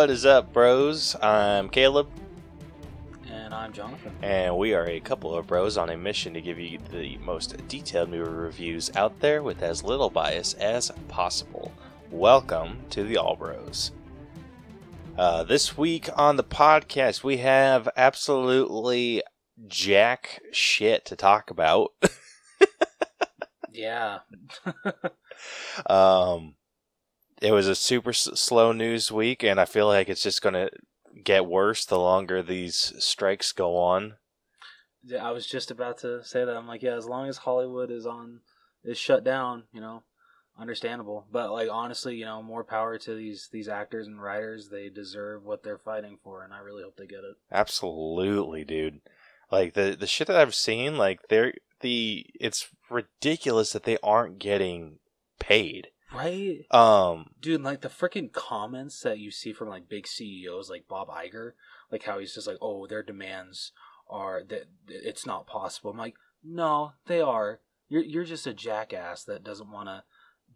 What is up, bros? I'm Caleb, And I'm Jonathan. and we are a couple of bros on a mission to give you the most detailed movie reviews out there with as little bias as possible. Welcome to the All Bros. Uh, this week on the podcast, we have absolutely jack shit to talk about. Yeah. Um, it was a super s- slow news week, and I feel like it's just going to get worse the longer these strikes go on. Yeah, I was just about to say that. I'm like, yeah, as long as Hollywood is on is shut down, you know, understandable. But like honestly, you know, more power to these these actors and writers. They deserve what they're fighting for, and I really hope they get it. Absolutely, dude. Like the the shit that I've seen, like they're the it's ridiculous that they aren't getting paid. Right? Um, Dude, like the freaking comments that you see from like big CEOs like Bob Iger, like how he's just like, "Oh, their demands are that it's not possible." I'm like, "No, they are. You're you're just a jackass that doesn't want to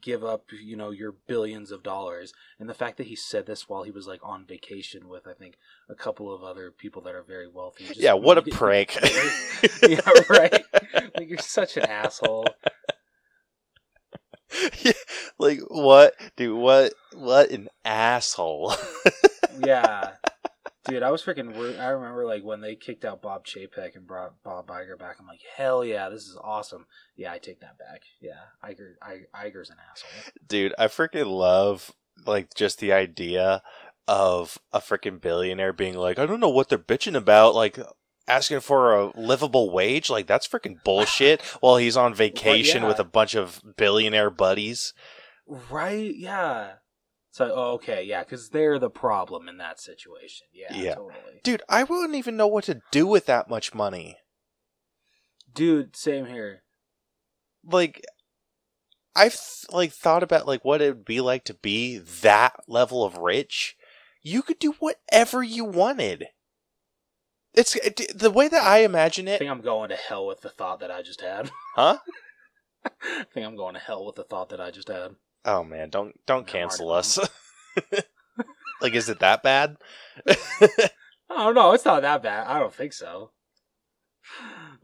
give up, you know, your billions of dollars." And the fact that he said this while he was like on vacation with I think a couple of other people that are very wealthy. just- yeah, what a prick. yeah, right. Like you're such an asshole. Yeah, like what, dude? What? What an asshole. yeah. Dude, I was freaking. wor- I remember like when they kicked out Bob Chapek and brought Bob Iger back. I'm like, hell yeah, this is awesome. Yeah, I take that back. Yeah, Iger, I, Iger's an asshole. dude i freaking love like just the idea of a freaking billionaire being like i don't know what they're bitching about like asking for a livable wage like that's freaking bullshit while he's on vacation yeah. with a bunch of billionaire buddies Right? Yeah. So oh, okay, yeah, because they're the problem in that situation. Yeah, Yeah. totally. dude i wouldn't even know what to do with that much money Dude, same here. like i've like thought about like what it would be like to be that level of rich you could do whatever you wanted it's it, the way that i imagine it I it think I'm going to hell with the thought that I just had. huh I think I'm going to hell with the thought that I just had. oh man don't don't cancel us like is it that bad Oh no, it's not that bad. I don't think so.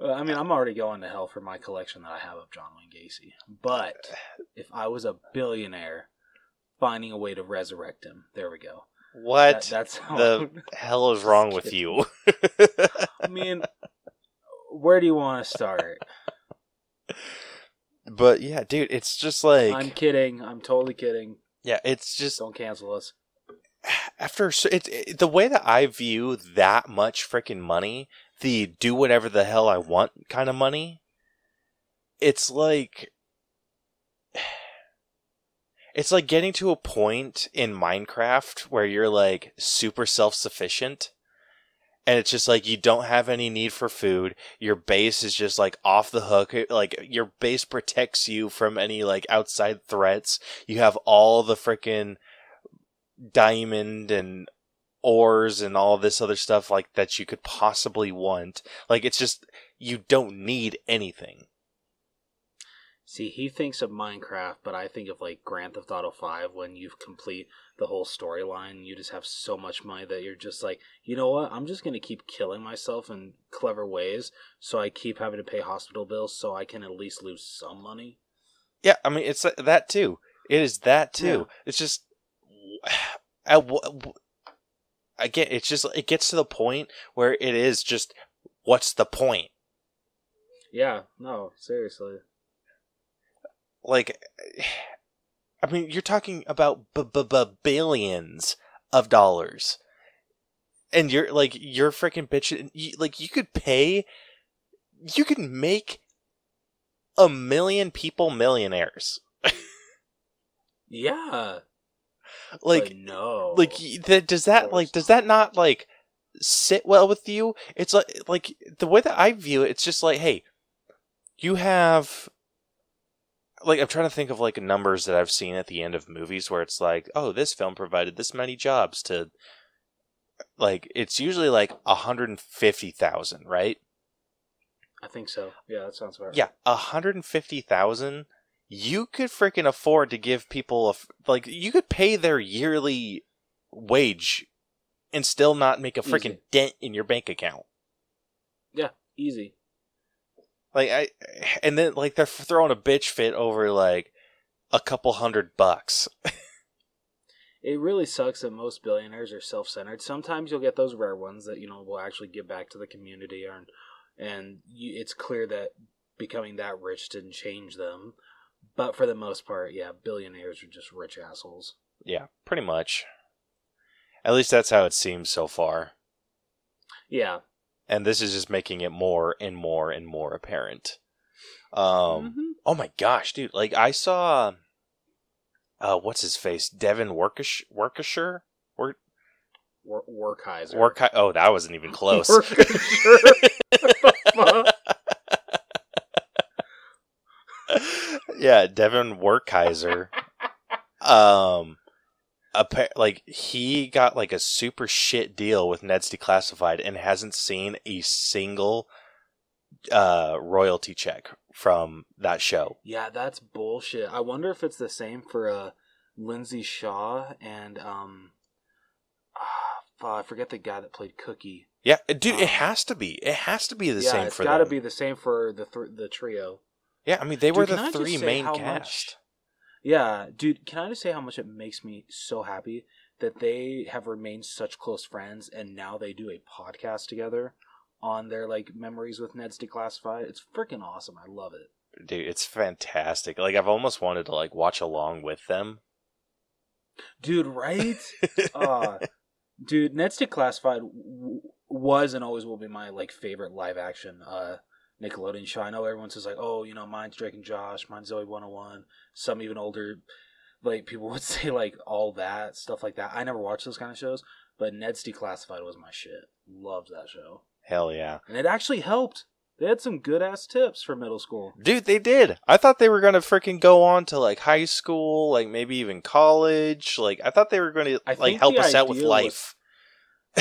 Uh, I mean, I'm already going to hell for my collection that I have of John Wayne Gacy. But if I was a billionaire, finding a way to resurrect him, there we go. What That- the hell is wrong with you I mean, where do you want to start? but yeah dude it's just like I'm kidding. I'm totally kidding. yeah it's just Don't cancel us. after so it's it, the way that I view that much freaking money, the do whatever the hell I want kind of money, it's like it's like getting to a point in Minecraft where you're like super self-sufficient and it's just like you don't have any need for food. Your base is just like off the hook. Like your base protects you from any like outside threats. You have all the freaking diamond and ores and all this other stuff like that you could possibly want. Like it's just you don't need anything. See, he thinks of Minecraft, but I think of like Grand Theft Auto 5 when you complete the whole storyline. You just have so much money that you're just like, you know what? I'm just going to keep killing myself in clever ways so I keep having to pay hospital bills so I can at least lose some money. Yeah, I mean it's uh, that too. It is that too. It's just at what again it's just it gets to the point where it is just what's the point? Yeah, no, seriously. Like I mean you're talking about b- b- b- billions of dollars. And you're like you're freaking bitching you, like you could pay you could make a million people millionaires. Yeah. Like but no. like th- does that like does that not like sit well with you it's like like the way that i view it it's just like hey you have like i'm trying to think of like numbers that i've seen at the end of movies where it's like oh this film provided this many jobs to like it's usually like 150,000 right I think so. Yeah, that sounds right. yeah 150,000 you could freaking afford to give people a f- like you could pay their yearly wage and still not make a freaking dent in your bank account. Yeah, easy. Like I, and then like they're throwing a bitch fit over like a couple hundred bucks. It really sucks that most billionaires are self-centered. Sometimes you'll get those rare ones that you know will actually give back to the community, and and you, it's clear that becoming that rich didn't change them. But for the most part, yeah, billionaires are just rich assholes. Yeah, pretty much. At least that's how it seems so far. Yeah. And this is just making it more and more and more apparent. Um, Mhm. oh my gosh, dude! Like I saw, uh, what's his face? Devin Workish Workisher Work Wor- Workheiser. Work. Oh, that wasn't even close. Yeah, Devon Werkheiser. um, appa- like he got like a super shit deal with Ned's Declassified and hasn't seen a single uh royalty check from that show. Yeah, that's bullshit. I wonder if it's the same for uh, Lindsay Shaw and um, ah, I forget the guy that played Cookie. Yeah, dude, Um, it has to be. It has to be the same for yeah, same it's for got to be the same for the th- the trio. Yeah, I mean they were Dude, I the three main cast. much- Yeah, dude, can I just say how much it makes me so happy that they have remained such close friends and now they do a podcast together on their like memories with Ned's Declassified. It's freaking awesome. I love it. Dude, it's fantastic. Like I've almost wanted to like watch along with them. Dude, right? uh, dude, Ned's Declassified w- was and always will be my like favorite live action uh Nickelodeon show. I know everyone says like, oh, you know, mine's Drake and Josh, mine's Zoey 101. Some even older, like people would say like all that stuff like that. I never watched those kind of shows, but Ned's Declassified was my shit. Loved that show, Hell yeah. and it actually helped. They had some good ass tips for middle school. Dude, they did. I thought they were gonna freaking go on to like high school, like maybe even college. Like I thought they were gonna I like help us out with idea was- life.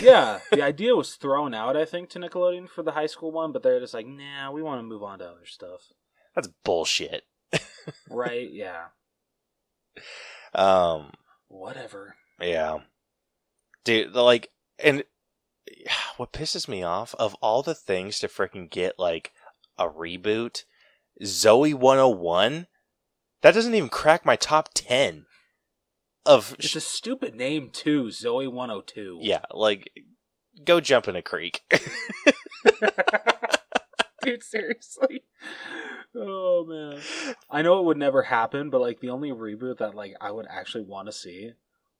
Yeah, the idea was thrown out, I think, to Nickelodeon for the high school one, but they're just like, nah, we want to move on to other stuff. That's bullshit. Right? Yeah. Um, Whatever. yeah, dude. Like, and what pisses me off of all the things to freaking get like a reboot, Zoey 101. That doesn't even crack my top ten of It's a stupid name too, Zoey 102. yeah. Like, go jump in a creek. Dude, seriously. Oh man. I know it would never happen, but like the only reboot that like I would actually want to see,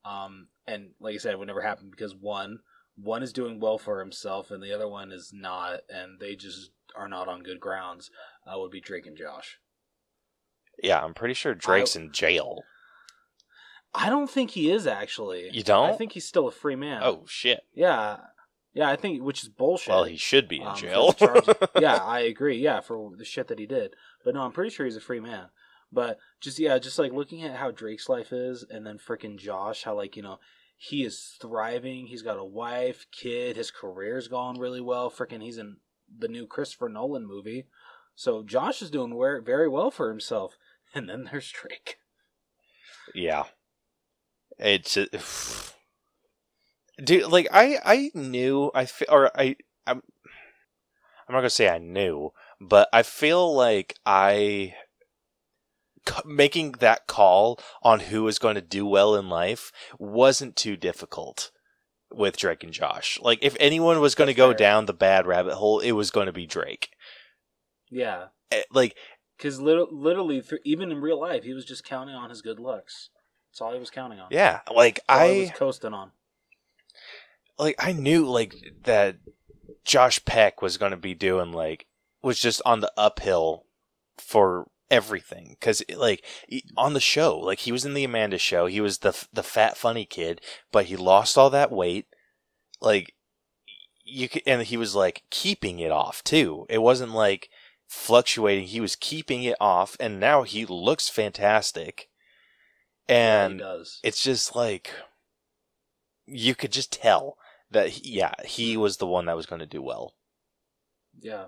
um, and like I said, it would never happen because one, one is doing well for himself, and the other one is not, and they just are not on good grounds. Uh, would be Drake and Josh. yeah, I'm pretty sure Drake's in jail. I don't think he is actually. You don't? I think he's still a free man. Oh shit. yeah, yeah. I think which is bullshit. Well, he should be in um, jail. yeah, I agree. Yeah, for the shit that he did. But no, I'm pretty sure he's a free man. But just yeah, just like looking at how Drake's life is, and then freaking Josh, how like you know he is thriving. He's got a wife, kid. His career's going really well. Freaking, he's in the new Christopher Nolan movie. So Josh is doing very well for himself. And then there's Drake. yeah. It's dude. Like I, I knew. I fe- or I. I'm. I'm not gonna say I knew, but I feel like I c- making that call on who is going to do well in life wasn't too difficult with Drake and Josh. Like if anyone was going to go fair. down the bad rabbit hole, it was going to be Drake. Yeah, Eh, Like because lit- literally, even in real life, he was just counting on his good looks. That's all he was counting on. yeah, like That's he was coasting on. like I knew like that Josh Peck was going to be doing like was just on the uphill for everything cuz like on the show like he was in the Amanda show he was the the fat funny kid but he lost all that weight like you could, and he was like keeping it off too it wasn't like fluctuating he was keeping it off and now he looks fantastic and it's just like you could just tell that he, yeah he was the one that was going to do well Yeah.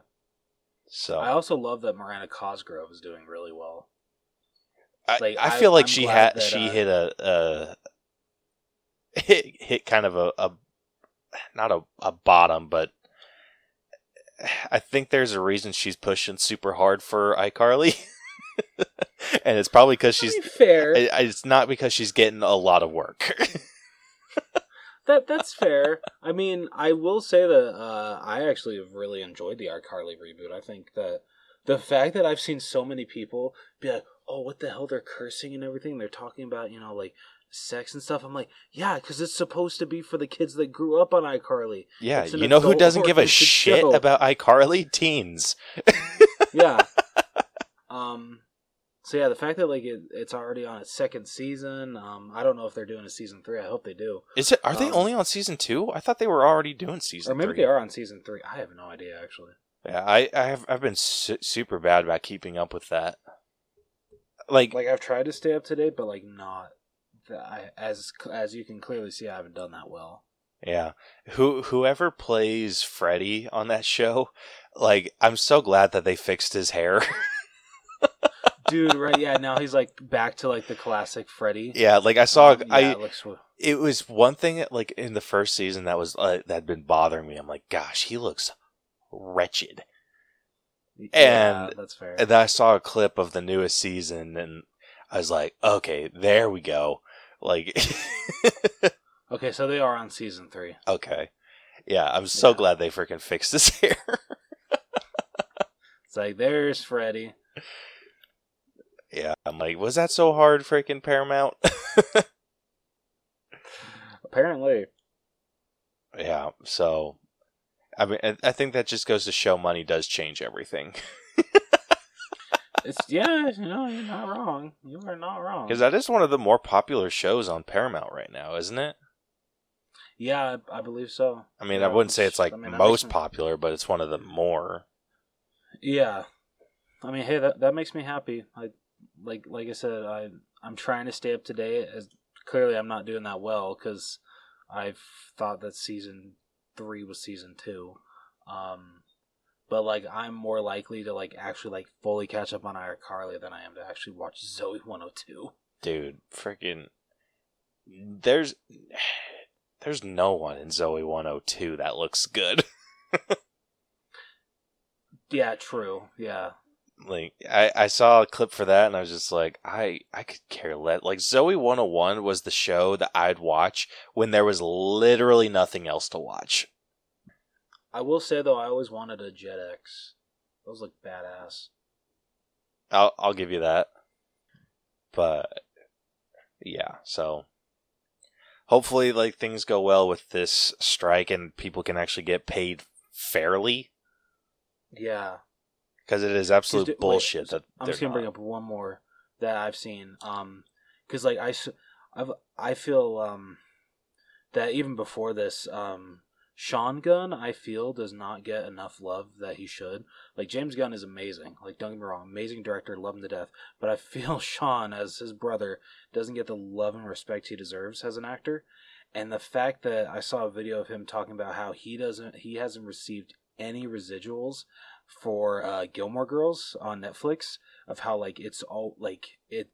so I also love that Miranda Cosgrove is doing really well. I, like, I I- feel like I'm she had that, she uh, hit a, a hit hit kind of a, a not a, a bottom, but I think there's a reason she's pushing super hard for iCarly. and it's probably because she's fair. it- it's not because she's getting a lot of work. That that's fair. I mean, I will say that uh, I actually have really enjoyed the iCarly reboot. I think that the fact that I've seen so many people be like, "Oh, what the hell? They're cursing and everything. They're talking about you know like sex and stuff." I'm like, "Yeah, because it's supposed to be for the kids that grew up on iCarly." yeah, you know who doesn't give a shit show. about iCarly? Teens. Yeah. um. So yeah, the fact that like it, it's already on its second season. Um, I don't know if they're doing a season three. I hope they do. Is it? Are they Um, only on season two? I thought they were already doing season or maybe three. they are on season three. I have no idea actually. Yeah, I, I have I've been su- super bad about keeping up with that. Like, like I've tried to stay up to date, but like not. The, I, as as you can clearly see, I haven't done that well. yeah, who whoever plays Freddie on that show, like, I'm so glad that they fixed his hair. Dude, right? Yeah, now he's like back to like the classic Freddie. yeah, like I saw, Um, yeah, I it looks. it was one thing like in the first season that was uh, that had been bothering me. I'm like, gosh, he looks wretched. yeah, And- that's fair. And then I saw a clip of the newest season, and I was like, okay, there we go. Like, Okay, so they are on season three. okay, yeah, I'm so Yeah. glad they freaking fixed his hair. It's like there's Freddie. Yeah, I'm like, was that so hard, freaking Paramount? Apparently, yeah, so. I mean, I- think that just goes to show money does change everything. it's yeah. You know, you're not wrong. You are not wrong. Because that is one of the more popular shows on Paramount right now, isn't it? yeah, I, I believe so. I mean, Yeah, I wouldn't say it's like I mean, most me- popular, but it's one of the more. Yeah, I mean, hey, that that makes me happy. I like like I said, I I'm trying to stay up to date. As clearly, I'm not doing that well because I've thought that season three was season two. Um, but like I'm more likely to like actually like fully catch up on iCarly than I am to actually watch Zoey 102. Dude, freaking. There's. There's no one in Zoey 102 that looks good. Yeah, true. Yeah, like I, I saw a clip for that and I was just like I I could care less. Like Zoey 101 was the show that I'd watch when there was literally nothing else to watch. I will say though, I always wanted a Jet X. Those look badass. I'll I'll give you that. But yeah, so hopefully like things go well with this strike and people can actually get paid fairly Yeah, because it is absolute do- wait, bullshit so that I'm just gonna bring up one more that I've seen. Um, because like I, I've I feel um that even before this, um, Sean Gunn I feel does not get enough love that he should. Like James Gunn is amazing. Like don't get me wrong, amazing director, love him to death. But I feel Sean as his brother doesn't get the love and respect he deserves as an actor. And the fact that I saw a video of him talking about how he doesn't, he hasn't received any residuals for uh, Gilmore Girls on Netflix of how like it's all like it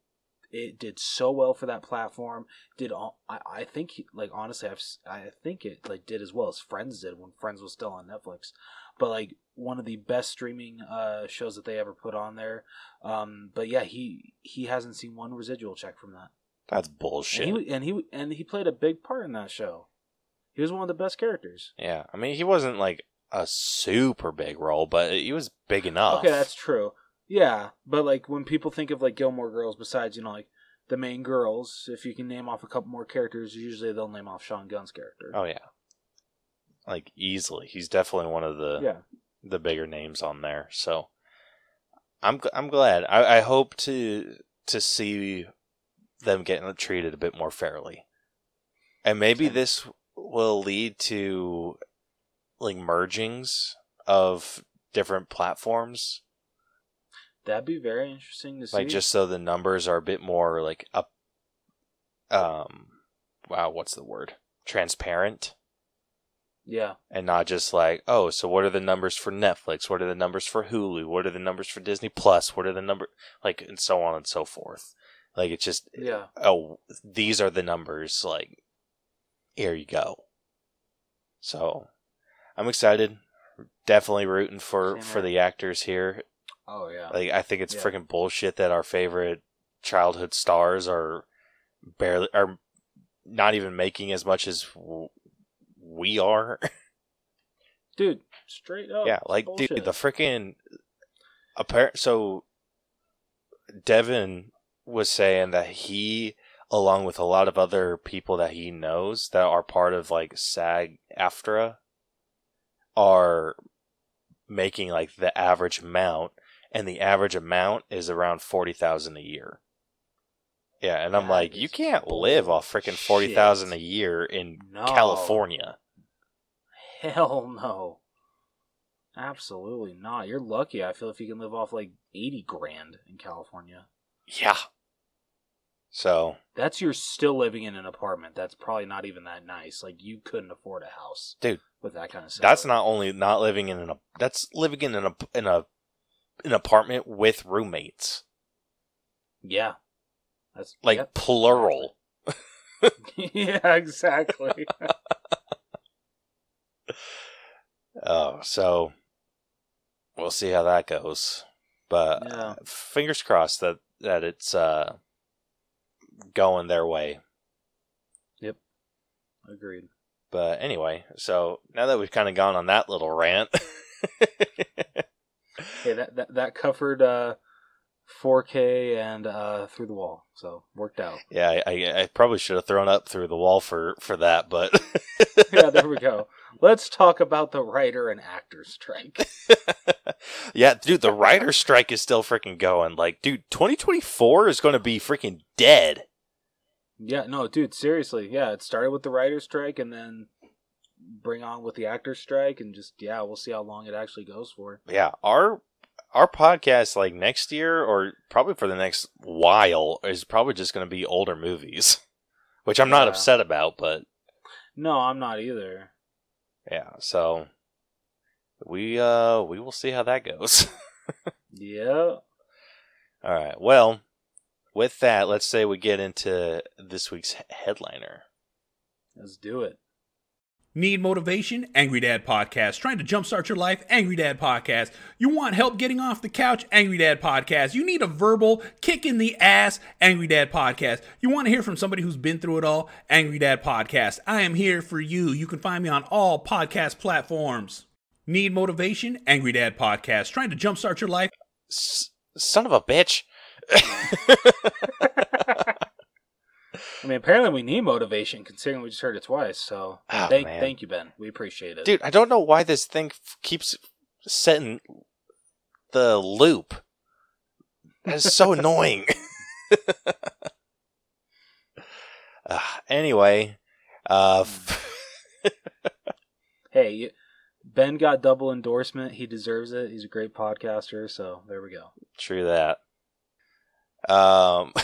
it did so well for that platform did all I, I think like honestly I've I think it like did as well as Friends did when Friends was still on Netflix. But like one of the best streaming uh shows that they ever put on there um but yeah he he hasn't seen one residual check from that. That's bullshit. and he and he and he played a big part in that show. He was one of the best characters. Yeah, I mean he wasn't like a super big role, but he was big enough. Okay, that's true. Yeah, but like when people think of like Gilmore Girls, besides you know like the main girls, if you can name off a couple more characters, usually they'll name off Sean Gunn's character. Oh yeah, like easily. He's definitely one of the yeah, the bigger names on there. So I'm I'm glad. I, I hope to to see them getting treated a bit more fairly, and maybe Same. this will lead to like mergings of different platforms, that'd be very interesting to see. like just so the numbers are a bit more like up. Um, wow, what's the word? Transparent. yeah, and not just like, oh, so what are the numbers for Netflix? What are the numbers for Hulu? What are the numbers for Disney Plus? What are the number like and so on and so forth. Like it's just yeah, oh, these are the numbers like here you go. So I'm excited. Definitely rooting for Same for here. the actors here. Oh yeah. Like I think it's Yeah. freaking bullshit that our favorite childhood stars are barely are not even making as much as w- we are. dude, straight up. yeah, like dude, the freaking apparent. So Devon was saying that he, along with a lot of other people that he knows that are part of like SAG AFTRA, are making like the average amount, and the average amount is around forty thousand a year. Yeah, and I'm That like, you can't live off freaking forty thousand a year in No. California. Hell no. Absolutely not. You're lucky. I feel if you can live off like eighty grand in California. Yeah. So That's you're still living in an apartment. That's probably not even that nice. Like you couldn't afford a house, Dude, with that kind of stuff. That's not only not living in an that's living in an in a an apartment with roommates, Yeah. That's like yep. plural. yeah, exactly. Oh, so we'll see how that goes. But Yeah. fingers crossed that that it's uh going their way. Yep. Agreed. But anyway, so now that we've kind of gone on that little rant, Hey, that that, that covered uh 4K and uh through the wall, so worked out. yeah, I, I, I probably should have thrown up through the wall for for that, but yeah, there we go. Let's talk about the writer and actor strike. yeah, dude, the writer strike is still freaking going. Like, dude, 2024 is going to be freaking dead. Yeah, no, dude, seriously. Yeah, it started with the writer strike and then bring on with the actor strike and just yeah, we'll see how long it actually goes for. Yeah, our our podcast like next year or probably for the next while is probably just going to be older movies, which I'm not Yeah. upset about, but No, I'm not either. yeah, so we uh we will see how that goes. Yeah. All right. Well, with that, let's say we get into this week's headliner. Let's do it. Need motivation? Angry Dad Podcast. Trying to jumpstart your life? Angry Dad Podcast. You want help getting off the couch? Angry Dad Podcast. You need a verbal kick in the ass? Angry Dad Podcast. You want to hear from somebody who's been through it all? Angry Dad Podcast. I am here for you. You can find me on all podcast platforms. Need motivation? Angry Dad Podcast. Trying to jumpstart your life? S- son of a bitch. I mean, apparently we need motivation considering we just heard it twice. So Oh, thank, man. thank you, Ben. We appreciate it. Dude, I don't know why this thing f- keeps setting the loop. That is so annoying. uh, anyway, uh, Hey, you- Ben got double endorsement. He deserves it. He's a great podcaster. So there we go. true that. Um,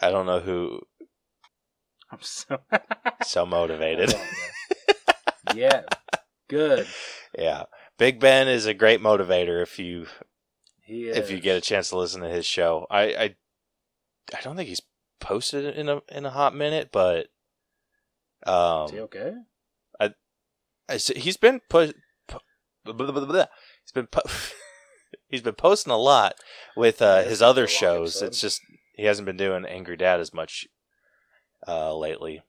I don't know who I'm so so motivated. yeah, good. yeah, Big Ben is a great motivator. If you if you get a chance to listen to his show. I I, I don't think he's posted in a in a hot minute, but um, Is he okay? I s- he's been put. blah, blah, blah, blah. He's been po- he's been posting a lot with uh, his other shows. It's just he hasn't been doing Angry Dad as much uh, lately.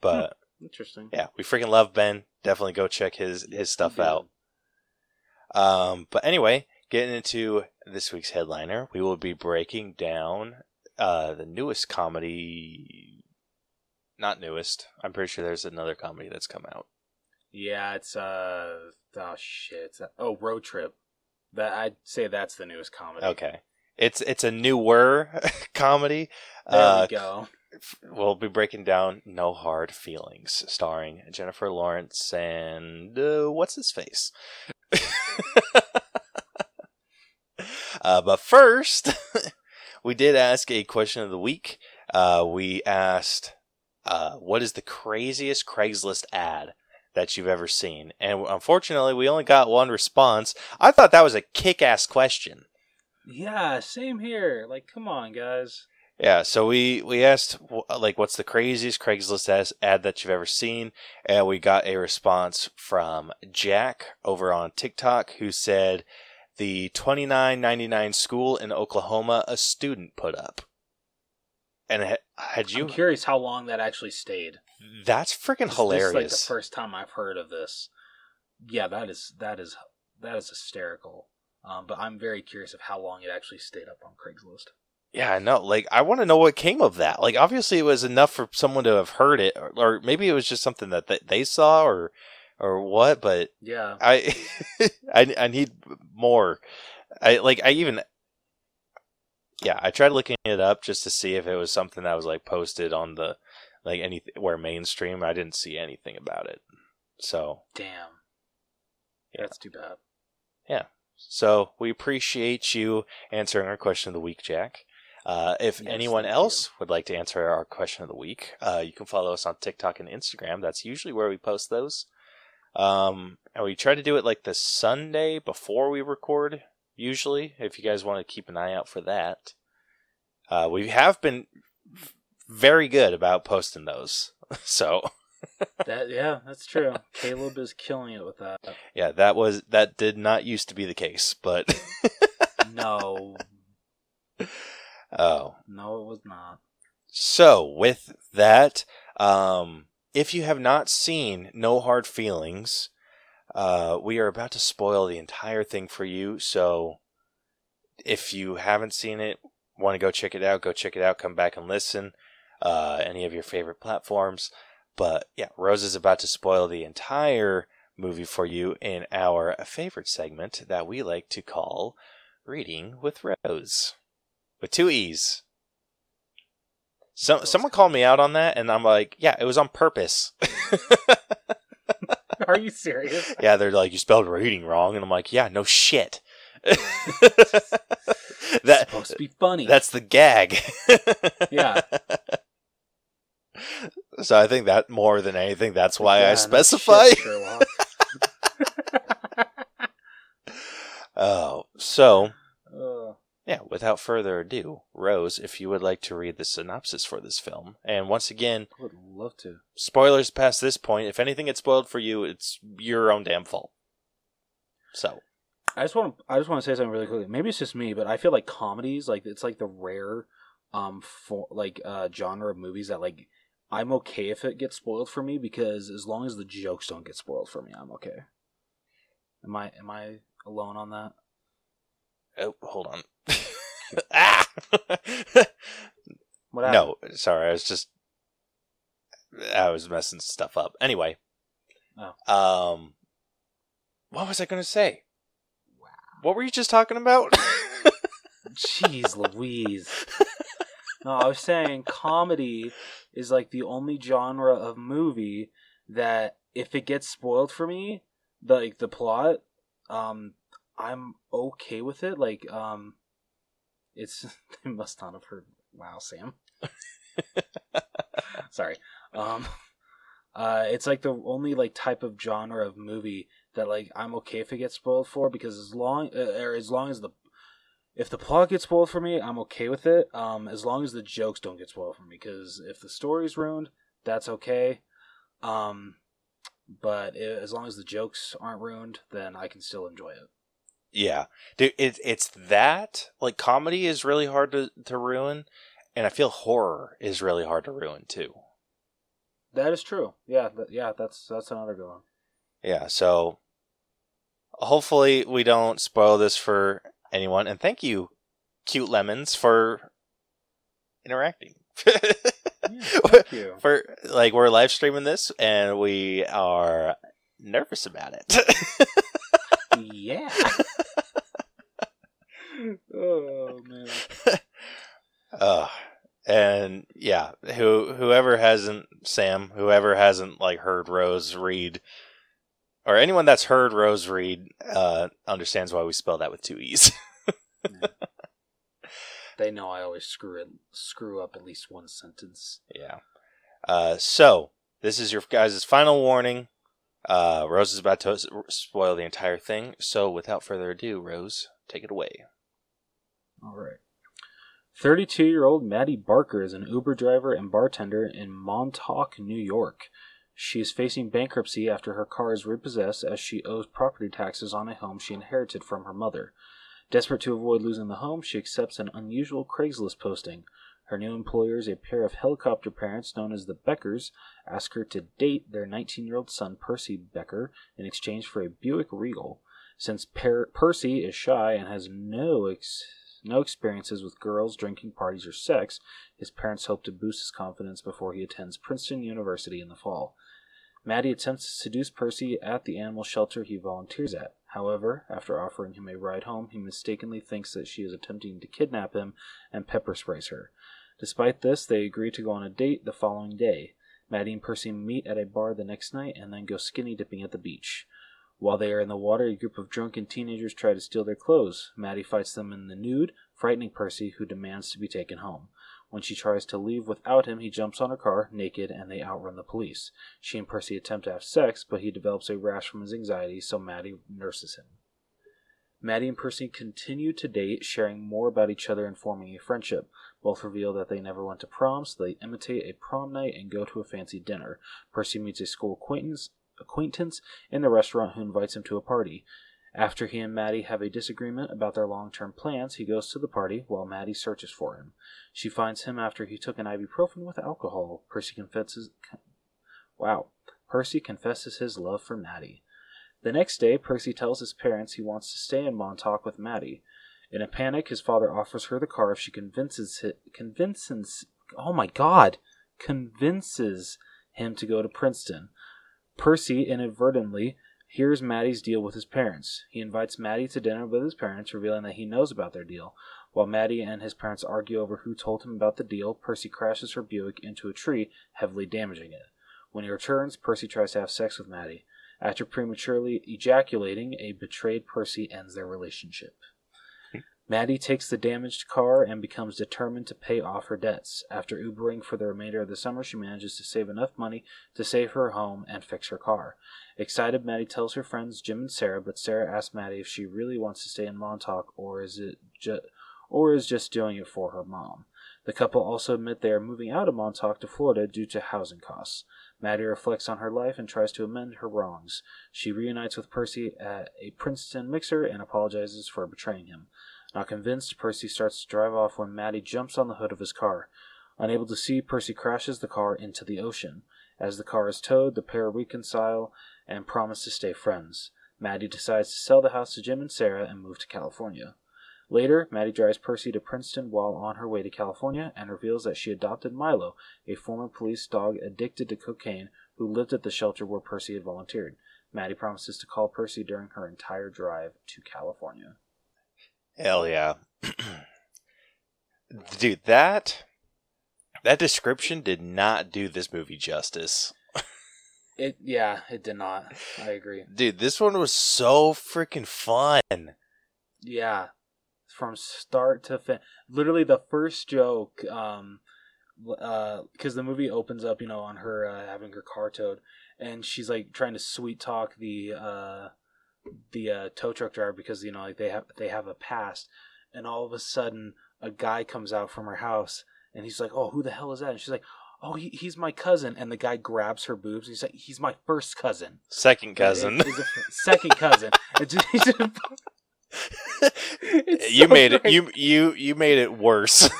But Interesting. yeah, we freaking love Ben. Definitely go check his his stuff out. Um, but anyway, getting into this week's headliner, we will be breaking down uh, the newest comedy. Not newest. I'm pretty sure there's another comedy that's come out. Yeah, it's uh oh shit. It's, oh, Road Trip. That I'd say that's the newest comedy. Okay, it's it's a newer comedy. There uh, we go. We'll be breaking down No Hard Feelings, starring Jennifer Lawrence and uh, what's his face. uh, but first, we did ask a question of the week. Uh, we asked, uh, "What is the craziest Craigslist ad that you've ever seen?" And unfortunately, we only got one response. I thought that was a kick-ass question. Yeah, same here. Like, come on, guys. Yeah, so we we asked like what's the craziest Craigslist ad that you've ever seen, and we got a response from Jack over on TikTok who said the twenty nine ninety nine school in Oklahoma a student put up, and had you? I'm curious how long that actually stayed. That's freaking hilarious. This is like the first time I've heard of this. Yeah, that is that is that is hysterical. Um, but I'm very curious of how long it actually stayed up on Craigslist. Yeah, I know. Like, I want to know what came of that. Like, obviously, it was enough for someone to have heard it, or, or maybe it was just something that th- they saw, or or what. But Yeah, I, I, I need more. I like. I even. Yeah, I tried looking it up just to see if it was something that was like posted on the, like any where mainstream. I didn't see anything about it. So damn. Yeah. That's too bad. Yeah. So we appreciate you answering our question of the week, Jack. Uh, if Yes, anyone else would like to answer our question of the week, uh, you can follow us on TikTok and Instagram. That's usually where we post those. Um, and we try to do it like the Sunday before we record, usually, if you guys want to keep an eye out for that. Uh, we have been very good about posting those. So, That yeah, that's true. Caleb is killing it with that. yeah, that was, that did not used to be the case, but, No, oh, no, it was not. So, with that, um, if you have not seen No Hard Feelings, uh, we are about to spoil the entire thing for you. So, if you haven't seen it, want to go check it out, go check it out, come back and listen. Uh, any of your favorite platforms. But yeah, Rose is about to spoil the entire movie for you in our favorite segment that we like to call Reading with Rose. With two E's. So, someone called me out on that, and I'm like, yeah, it was on purpose. Are you serious? yeah, they're like, you spelled reading wrong, and I'm like, yeah, no shit. that supposed to be funny. that's the gag. Yeah. So I think that more than anything, that's why Yeah, I specify. shit. Oh, so Uh, yeah. Without further ado, Rose, if you would like to read the synopsis for this film, and once again, I would love to. spoilers past this point. If anything gets spoiled for you, it's your own damn fault. So I just want to. I just want to say something really quickly. Maybe it's just me, but I feel like comedies, like it's like the rare, um, for like uh genre of movies that like I'm okay if it gets spoiled for me because as long as the jokes don't get spoiled for me, I'm okay. Am I am I alone on that? Oh, hold on. ah! What happened? no, sorry. I was just I was messing stuff up. Anyway. Oh. Um what was I going to say? What were you just talking about? Jeez Louise. No, I was saying comedy is like the only genre of movie that if it gets spoiled for me, the, like the plot, um, I'm okay with it. Like, um, it's they must not have heard. Wow, Sam. Sorry. Um, uh, it's like the only like type of genre of movie that like I'm okay if it gets spoiled for because as long uh, or as long as the if the plot gets spoiled for me, I'm okay with it. Um, as long as the jokes don't get spoiled for me, because if the story's ruined, that's okay. Um, but i as long as the jokes aren't ruined, then I can still enjoy it. yeah. Dude, it, it's that like comedy is really hard to to ruin and I feel horror is really hard to ruin too. That is true. Yeah, th- yeah, that's that's another good one. Yeah, so hopefully we don't spoil this for anyone. And thank you, cute lemons, for interacting. thank you. For like we're live streaming this and we are nervous about it. yeah. oh man. uh, and yeah, who whoever hasn't Sam, whoever hasn't like heard Rose read or anyone that's heard Rose read uh understands why we spell that with two E's. They know I always screw it, screw up at least one sentence. Yeah. Uh, so this is your guys' final warning. Uh, Rose is about to spoil the entire thing. So without further ado, Rose, take it away. All right. 32 year old Maddie Barker is an Uber driver and bartender in Montauk, New York. She is facing bankruptcy after her car is repossessed as she owes property taxes on a home she inherited from her mother. Desperate to avoid losing the home, she accepts an unusual Craigslist posting. Her new employers, a pair of helicopter parents known as the Beckers, ask her to date their 19 year old son Percy Becker in exchange for a Buick Regal. Since per- Percy is shy and has no ex- no experiences with girls, drinking parties, or sex, his parents hope to boost his confidence before he attends Princeton University in the fall. Maddie attempts to seduce Percy at the animal shelter he volunteers at. However, after offering him a ride home, he mistakenly thinks that she is attempting to kidnap him and pepper sprays her. Despite this, they agree to go on a date the following day. Maddie and Percy meet at a bar the next night and then go skinny dipping at the beach. While they are in the water, a group of drunken teenagers try to steal their clothes. Maddie fights them in the nude, frightening Percy, who demands to be taken home. When she tries to leave without him, he jumps on her car, naked, and they outrun the police. She and Percy attempt to have sex, but he develops a rash from his anxiety, so Maddie nurses him. Maddie and Percy continue to date, sharing more about each other and forming a friendship. Both reveal that they never went to prom, so they imitate a prom night and go to a fancy dinner. Percy meets a school acquaintance acquaintance in the restaurant who invites him to a party. After he and Maddie have a disagreement about their long term plans, he goes to the party while Maddie searches for him. She finds him after he took an ibuprofen with alcohol. Percy confesses. Wow. Percy confesses his love for Maddie. The next day, Percy tells his parents he wants to stay in Montauk with Maddie. In a panic, his father offers her the car if she convinces hi- convinces oh my god convinces him to go to Princeton. Percy inadvertently hears Maddie's deal with his parents. He invites Maddie to dinner with his parents, revealing that he knows about their deal. While Maddie and his parents argue over who told him about the deal, Percy crashes her Buick into a tree, heavily damaging it. When he returns, Percy tries to have sex with Maddie. After prematurely ejaculating, a betrayed Percy ends their relationship. Maddie takes the damaged car and becomes determined to pay off her debts. After Ubering for the remainder of the summer, she manages to save enough money to save her home and fix her car. Excited, Maddie tells her friends Jim and Sarah, but Sarah asks Maddie if she really wants to stay in Montauk or is it ju- or is just doing it for her mom. The couple also admit they are moving out of Montauk to Florida due to housing costs. Maddie reflects on her life and tries to amend her wrongs. She reunites with Percy at a Princeton mixer and apologizes for betraying him. Not convinced, Percy starts to drive off when Maddie jumps on the hood of his car. Unable to see, Percy crashes the car into the ocean. As the car is towed, the pair reconcile and promise to stay friends. Maddie decides to sell the house to Jim and Sarah and move to California. Later, Maddie drives Percy to Princeton while on her way to California and reveals that she adopted Milo, a former police dog addicted to cocaine who lived at the shelter where Percy had volunteered. Maddie promises to call Percy during her entire drive to California. Hell yeah. Dude, that that description did not do this movie justice. It yeah, it did not. I agree. Dude, this one was so freaking fun. Yeah, from start to fin. Literally, the first joke, um, uh, because the movie opens up, you know, on her uh, having her car towed, and she's like trying to sweet talk the uh, the uh, tow truck driver because you know like they have they have a past, and all of a sudden a guy comes out from her house, and he's like, "Oh, who the hell is that?" And she's like. Oh, he, he's my cousin, and the guy grabs her boobs. And he's like, "He's my first cousin, Second cousin. A second cousin." It just- it's It's you so made it you you you made it worse.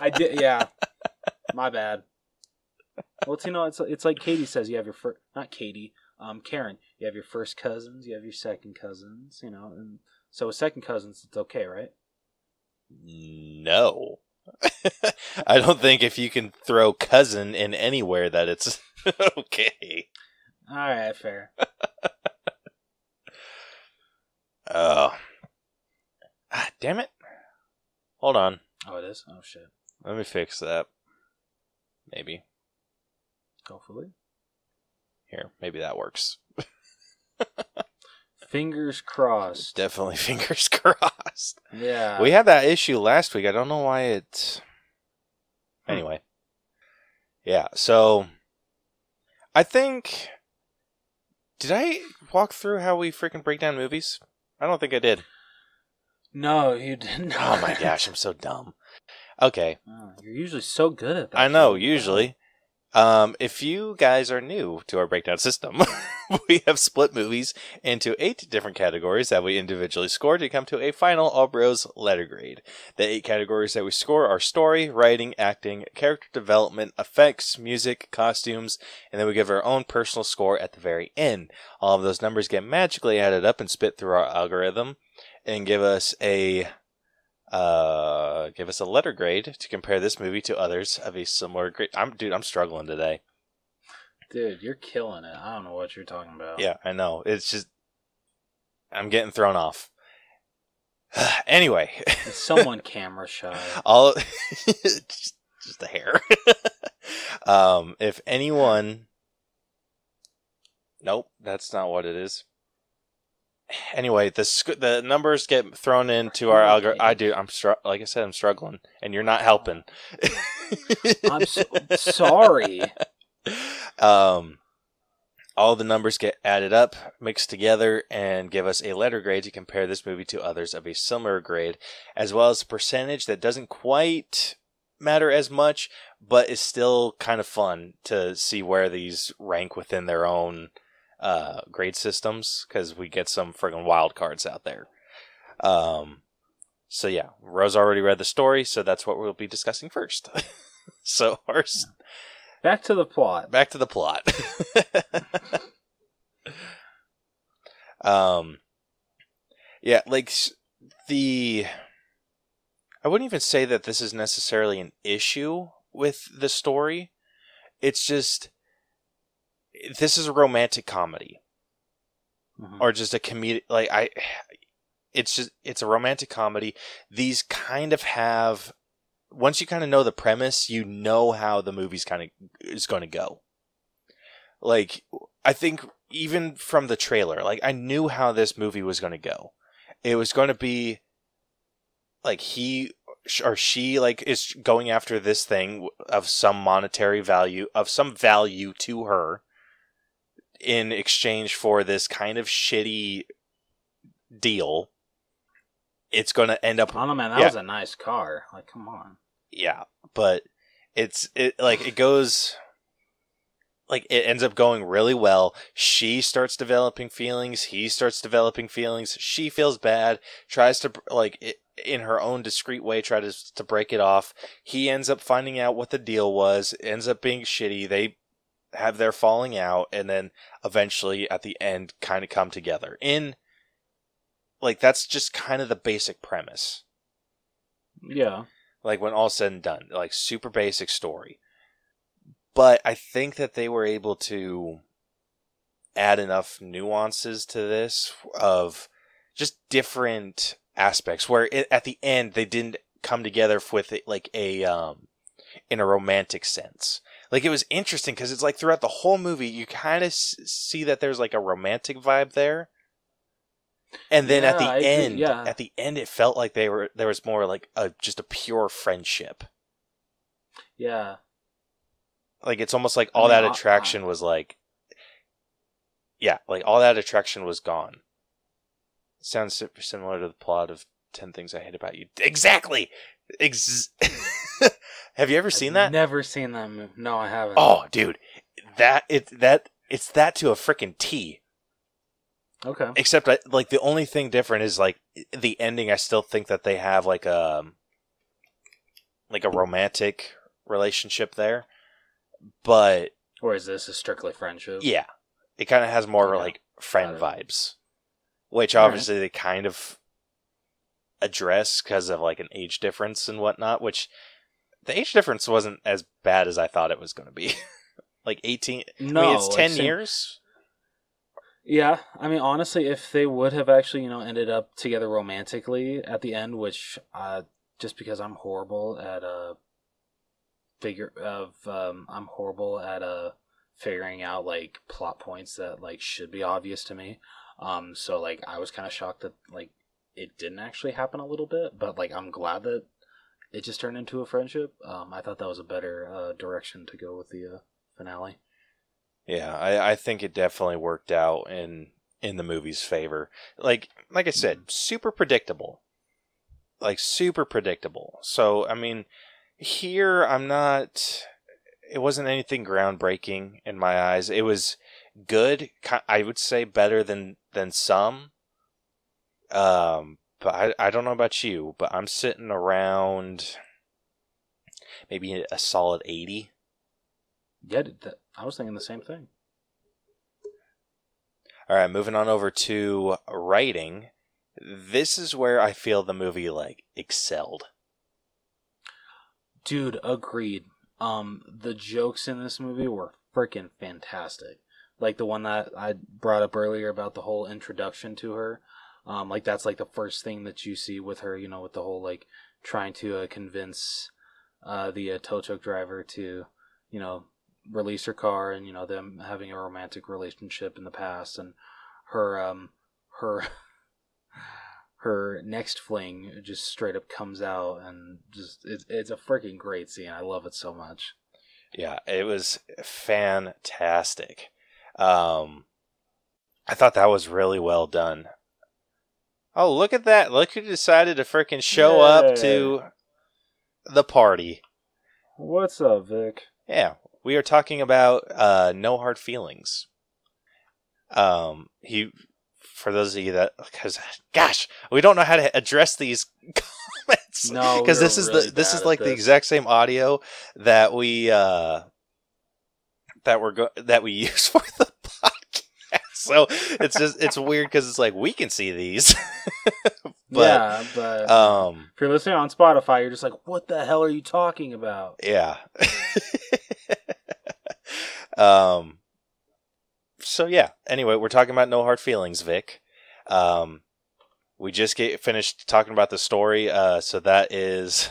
I did, yeah. My bad. Well, it's, you know, it's it's like Katie says. You have your first, not Katie, um, Karen. You have your first cousins. You have your second cousins. You know, and so with second cousins, it's okay, right? no. I don't think if you can throw cousin in anywhere that it's okay. All right, fair. Oh. Ah, damn it. Hold on. Oh, it is. Oh shit. Let me fix that. Maybe. Hopefully. Here, maybe that works. Fingers crossed. Definitely fingers crossed. Yeah. We had that issue last week. I don't know why it. Hmm. Anyway. Yeah, so. I think. Did I walk through how we freaking break down movies? I don't think I did. No, you didn't. Oh my gosh, I'm so dumb. Okay, Oh, you're usually so good at that. I know, usually. Um, if you guys are new to our breakdown system, we have split movies into eight different categories that we individually score to come to a final All Bros letter grade. The eight categories that we score are story, writing, acting, character development, effects, music, costumes, and then we give our own personal score at the very end. All of those numbers get magically added up and spit through our algorithm and give us a uh, give us a letter grade to compare this movie to others of a similar grade. I'm dude, I'm struggling today. Dude, you're killing it. I don't know what you're talking about. Yeah, I know. It's just I'm getting thrown off. anyway, someone camera shy? all just, just a hair. um, if anyone, nope, that's not what it is. Anyway, the the numbers get thrown into our algorithm. I do. I'm str- like I said, I'm struggling, and you're not helping. I'm so, sorry. um, all the numbers get added up, mixed together, and give us a letter grade to compare this movie to others of a similar grade, as well as a percentage that doesn't quite matter as much, but is still kind of fun to see where these rank within their own uh, grade systems, because we get some friggin' wild cards out there. Um, so yeah, Rose already read the story, so that's what we'll be discussing first. so ours Back to the plot. back to the plot. um, yeah, like the. I wouldn't even say that this is necessarily an issue with the story. It's just this is a romantic comedy Mhm. or just a comedic like I it's just it's a romantic comedy. These kind of have once you kind of know the premise, you know how the movie's kind of is going to go. Like I think even from the trailer, like I knew how this movie was going to go. It was going to be like he or she like is going after this thing of some monetary value of some value to her in exchange for this kind of shitty deal. It's going to end up Oh man. That Yeah. was a nice car. Like, come on. yeah, but it's it like it goes like it ends up going really well. She starts developing feelings, he starts developing feelings. She feels bad, tries to like in her own discreet way try to to break it off. He ends up finding out what the deal was, ends up being shitty. They have their falling out and then eventually at the end kind of come together. In like that's just kind of the basic premise Yeah. like when all said and done like super basic story but i think that they were able to add enough nuances to this of just different aspects where it, at the end they didn't come together with it like a um in a romantic sense like it was interesting because it's like throughout the whole movie you kind of s- see that there's like a romantic vibe there. And then at the Yeah, I agree, end yeah. at the end it felt like they were there was more like a just a pure friendship. Yeah. like it's almost like I all mean, that I- attraction was like yeah like all that attraction was gone. Sounds similar to the plot of 10 things i hate about you. Exactly! Ex- have you ever seen that Never seen that movie. No, I haven't. oh dude that it that it's that to a freaking t Okay. except I, like the only thing different is like the ending i still think that they have like a like a romantic relationship there but Or is this a strictly friendship? Yeah, it kind of has more Okay. like friend vibes, which All right. obviously they kind of address because of like an age difference and whatnot. Which the age difference wasn't as bad as I thought it was going to be. like eighteen. No. I mean, it's ten same- years. Yeah, I mean, honestly, if they would have actually, you know, ended up together romantically at the end, which, uh, just because I'm horrible at uh, figure of, um, I'm horrible at uh, figuring out like plot points that like should be obvious to me. Um, so like I was kind of shocked that like it didn't actually happen a little bit, but like I'm glad that it just turned into a friendship. Um, I thought that was a better uh, direction to go with the uh, finale. Yeah, I, I think it definitely worked out in in the movie's favor. Like like I said, super predictable. like super predictable. So I mean, here I'm not. It wasn't anything groundbreaking in my eyes. It was good. I would say better than than some. Um, but I I don't know about you, but I'm sitting around maybe a solid eighty. Yeah, that, I was thinking the same thing. All right, moving on over to writing. This is where I feel the movie like excelled. Dude, agreed. Um, the jokes in this movie were freaking fantastic. Like the one that I brought up earlier about the whole introduction to her. Um, like that's like the first thing that you see with her. You know, with the whole like trying to uh, convince uh, the uh, tow truck driver to, you know, release her car, and you know them having a romantic relationship in the past, and her um her her next fling just straight up comes out and just it's, it's a freaking great scene. I love it so much. Yeah, it was fantastic. Um, I thought that was really well done. Oh, look at that! Look who decided to freaking show up to the party. What's up, Vic? Yeah, we are talking about uh, No Hard Feelings. Um, he for those of you that because gosh we don't know how to address these comments no because this is really the this is like this. the exact same audio that we uh that we're go- that we use for the podcast so it's just it's weird because it's like we can see these but yeah but um if you're listening on spotify you're just like what the hell are you talking about yeah um so yeah. Anyway, we're talking about no hard feelings, Vic. Um, we just get finished talking about the story. Uh, so that is,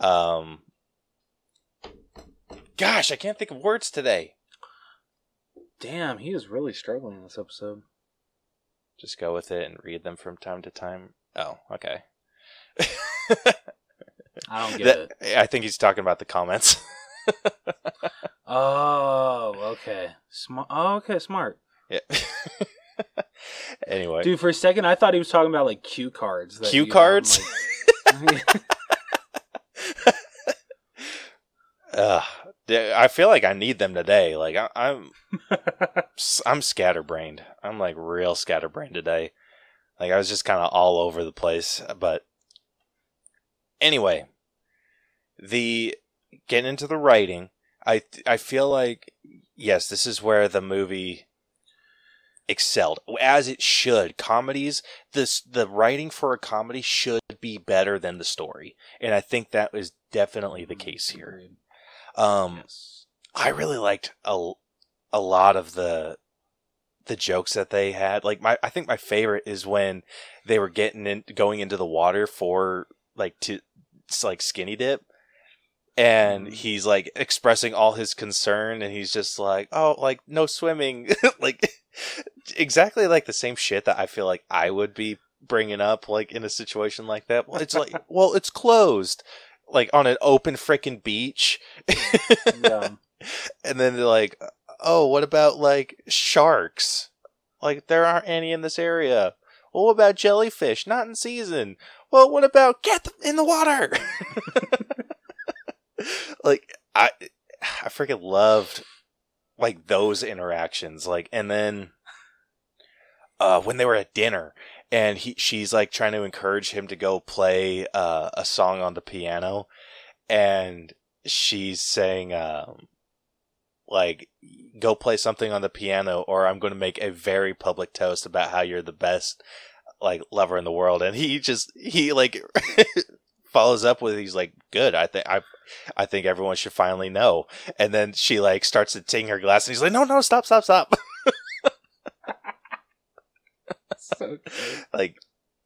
um, gosh, I can't think of words today. Damn, he is really struggling in this episode. Just go with it and read them from time to time. Oh, okay. I don't get That- it. I think he's talking about the comments. Oh, okay. Smart. Oh, okay, smart. yeah. anyway, Dude, for a second, I thought he was talking about like cue cards. that cue cards. like- Ugh. I feel like I need them today. Like I, I'm, I'm scatterbrained. I'm like real scatterbrained today. Like I was just kind of all over the place. But anyway, the getting into the writing, I I feel like yes, this is where the movie excelled as it should. Comedies, this the writing for a comedy should be better than the story, and I think that is definitely the mm, case here. Um, Yes. I really liked a, a lot of the the jokes that they had. Like my I think my favorite is when they were getting in going into the water for like to like skinny dip and Mhm. he's like expressing all his concern and he's just like oh like no swimming like exactly like the same shit that I feel like I would be bringing up like in a situation like that. Well, it's like well it's closed like on an open freaking beach. Yeah. and then they're like, "Oh, what about like sharks? Like there aren't any in this area. Well, what about jellyfish? Not in season. Well, what about get them in the water?" like I, I freaking loved like those interactions. Like, and then uh, when they were at dinner. And he, she's like trying to encourage him to go play uh, a song on the piano, and she's saying, um, like go play something on the piano or i'm going to make a very public toast about how you're the best like lover in the world. And he just he like follows up with he's like good i think i i think everyone should finally know. And then she like starts to ting her glass and he's like no no stop stop stop so like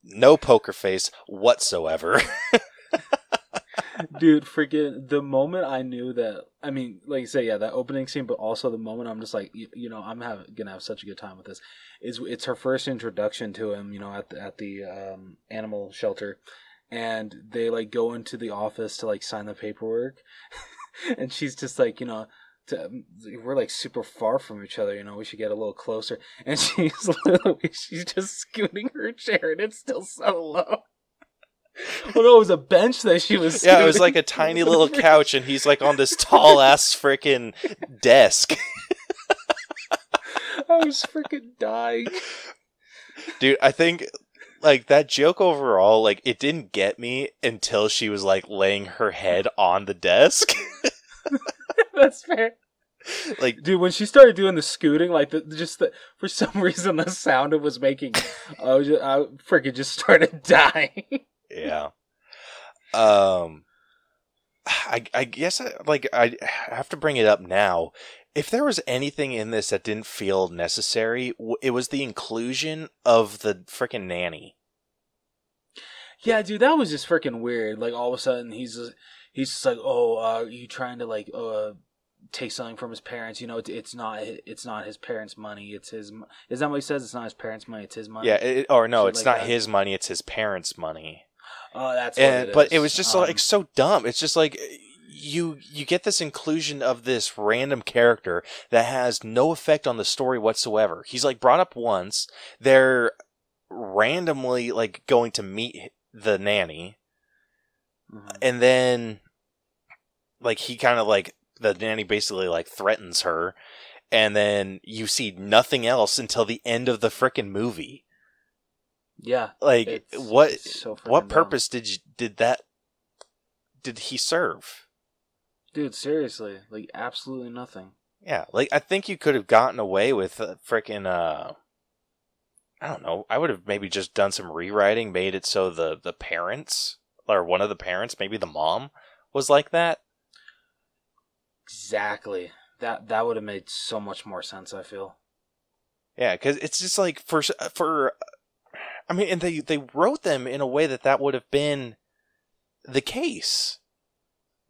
no poker face whatsoever Dude, freaking the moment I knew that I mean, like you say, yeah, that opening scene, but also the moment I'm just like, you, you know, I'm have, gonna have such a good time with this. Is it's her first introduction to him, you know, at the, at the um, animal shelter, and they like go into the office to like sign the paperwork, and she's just like, you know. To, um, we're like super far from each other, you know. We should get a little closer. And she's literally, she's just scooting her chair, and it's still so low. well, no, it was a bench that she was. Yeah, it was like a tiny little couch, and he's like on this tall ass freaking desk. I was freaking dying. Dude, I think like that joke overall, like it didn't get me until she was like laying her head on the desk. That's fair. like Dude, when she started doing the scooting, like the, just the, for some reason the sound it was making, I was just, I freaking just started dying. yeah. Um I I guess I, like I have to bring it up now. If there was anything in this that didn't feel necessary, it was the inclusion of the freaking nanny. yeah, dude, that was just freaking weird. Like all of a sudden he's just, he's just like, oh, uh, are you trying to like uh take something from his parents? You know, it, it's not it's not his parents' money. It's his. Is that what he says? It's not his parents' money. It's his money. Yeah, it, or no, Shit it's like not that. his money, it's his parents' money. Oh, that's. What and it but it was just Um, like so dumb. It's just like you you get this inclusion of this random character that has no effect on the story whatsoever. He's like brought up once. They're randomly like going to meet the nanny, mhm. and then like he kind of like the nanny basically like threatens her, and then you see nothing else until the end of the frickin' movie. Yeah. Like it's- what? so what dumb. purpose did you did that did he serve Dude, seriously, like absolutely nothing. yeah like i think you could have gotten away with uh, freaking uh i don't know i would have maybe just done some rewriting made it so the the parents or one of the parents maybe the mom was like that Exactly. That that would have made so much more sense. I feel. yeah because it's just like for for i mean and they they wrote them in a way that that would have been the case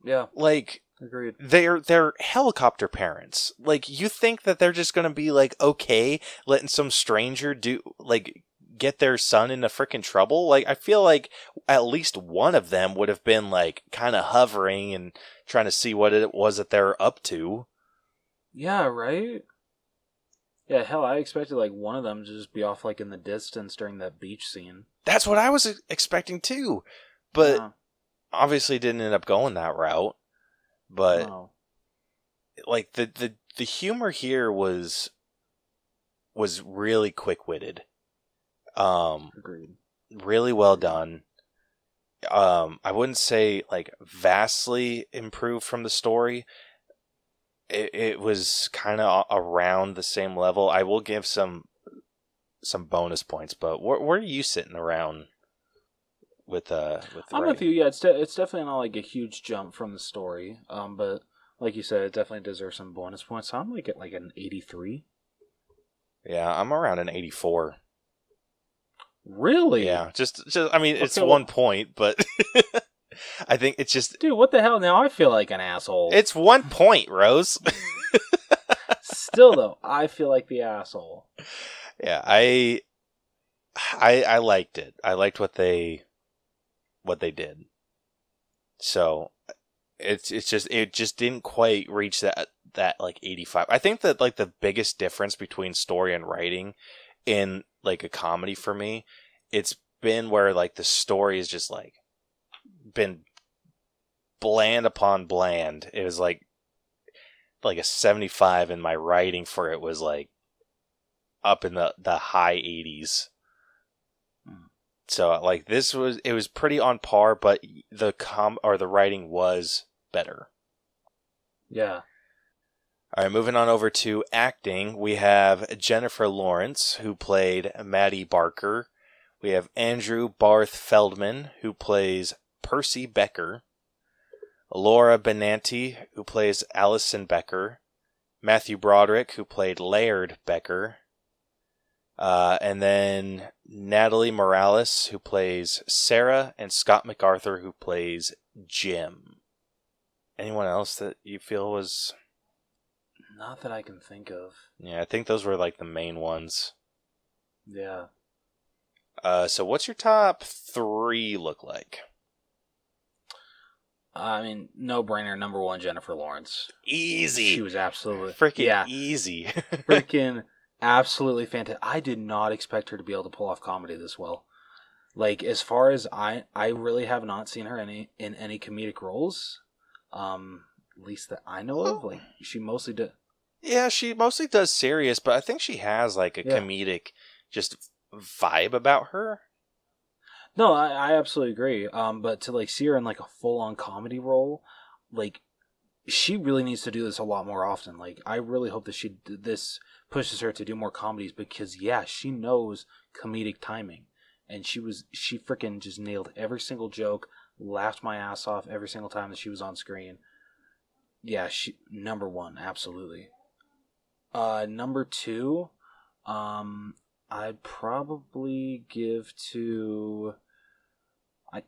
Yeah, like agreed. they're they're helicopter parents. Like you think that they're just gonna be like okay, letting some stranger do like get their son into freaking trouble. Like I feel like at least one of them would have been like kind of hovering and trying to see what it was that they're up to. Yeah, right. Yeah, hell, I expected like one of them to just be off like in the distance during that beach scene. That's what I was expecting too, but Yeah, obviously didn't end up going that route. But no. like the the the humor here was was really quick witted. Um, agreed. really well done. Um, I wouldn't say like vastly improved from the story. It, it was kind of around the same level. I will give some some bonus points, but where, where are you sitting around with uh with the I'm with you. Yeah, it's de- it's definitely not like a huge jump from the story. Um, but like you said, it definitely deserves some bonus points. So I'm like at like an 83. Yeah, I'm around an 84. Really? Yeah, just just I mean it's well- one point, but I think it's just Dude, what the hell? Now I feel like an asshole. it's one point, Rose. Still though, I feel like the asshole. yeah, I I I liked it. I liked what they what they did. So it's it's just it just didn't quite reach that that like 85. I think that like the biggest difference between story and writing in like a comedy for me, it's been where like the story is just like been bland upon bland. It was like like a 75 and my writing for it was like up in the the high 80s. Hmm. So like this was it was pretty on par but the com or the writing was better. Yeah. All right, moving on over to acting, we have Jennifer Lawrence who played Maddie Barker. We have Andrew Barth Feldman who plays Percy Becker. Laura Benanti who plays Allison Becker. Matthew Broderick who played Laird Becker. Uh, and then Natalie Morales who plays Sarah and Scott MacArthur who plays Jim. Anyone else that you feel was Not that I can think of. yeah, I think those were like the main ones. Yeah. Uh, so what's your top three look like? I mean, no brainer. Number one, Jennifer Lawrence. Easy, She was absolutely freaking yeah, easy. freaking absolutely fantastic. I did not expect her to be able to pull off comedy this well. like as far as I I really have not seen her any in any comedic roles. Um, at least that I know of. Like she mostly did. Yeah, she mostly does serious, but I think she has like a Yeah. comedic just vibe about her. No, I, I absolutely agree. Um, but to like see her in like a full on comedy role, like she really needs to do this a lot more often. Like I really hope that she this pushes her to do more comedies because yeah, she knows comedic timing, and she was she freaking just nailed every single joke, laughed my ass off every single time that she was on screen. Yeah, she number one, absolutely. Uh, number two, um, I'd probably give to. I,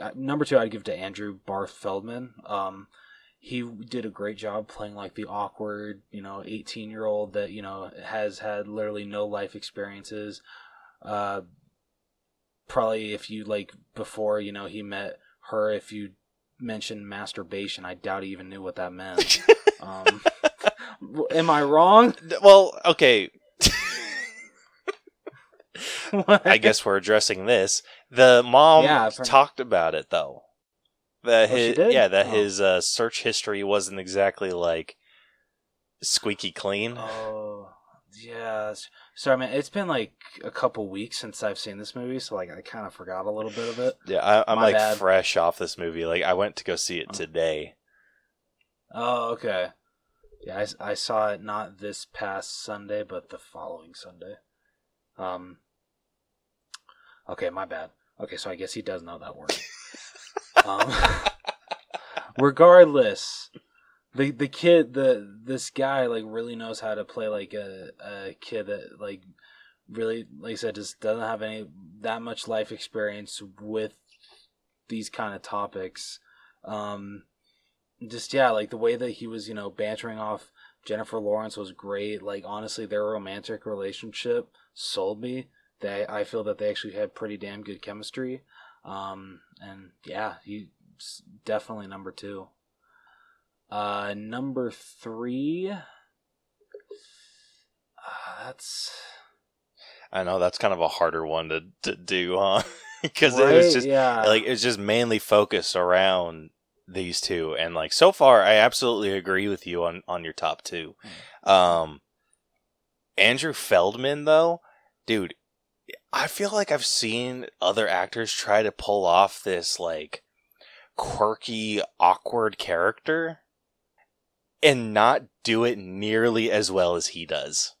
I number two, I'd give to Andrew Barth Feldman. Um, he did a great job playing like the awkward, you know, eighteen year old that you know has had literally no life experiences. Uh, probably if you like before you know he met her, if you mentioned masturbation, I doubt he even knew what that meant. um, am I wrong? well, okay, What? I guess we're addressing this. The mom Yeah, talked about it though. That Oh, she his, did? yeah, that Oh. his uh, search history wasn't exactly like squeaky clean. Oh, yeah. Sorry, man. It's been like a couple weeks since I've seen this movie, so like I kind of forgot a little bit of it. Yeah, I, I'm My like bad. fresh off this movie. Like I went to go see it Oh. today. Oh, okay. Yeah, I, I saw it not this past Sunday, but the following Sunday. Um. Okay, my bad. Okay, so I guess he does know that word. um, regardless, the the kid, the this guy, like really knows how to play like a a kid that like really, like I said, just doesn't have any that much life experience with these kind of topics. Um, just yeah, like the way that he was, you know, bantering off Jennifer Lawrence was great. Like honestly, their romantic relationship sold me. They, I feel that they actually had pretty damn good chemistry. Um, and yeah, he's definitely number two. Uh, number three. Uh, that's I know that's kind of a harder one to, to do, huh? Because it was just yeah, like it was just mainly focused around these two, and like so far, I absolutely agree with you on on your top two. Um, Andrew Feldman, though, dude, I feel like I've seen other actors try to pull off this like quirky, awkward character, and not do it nearly as well as he does.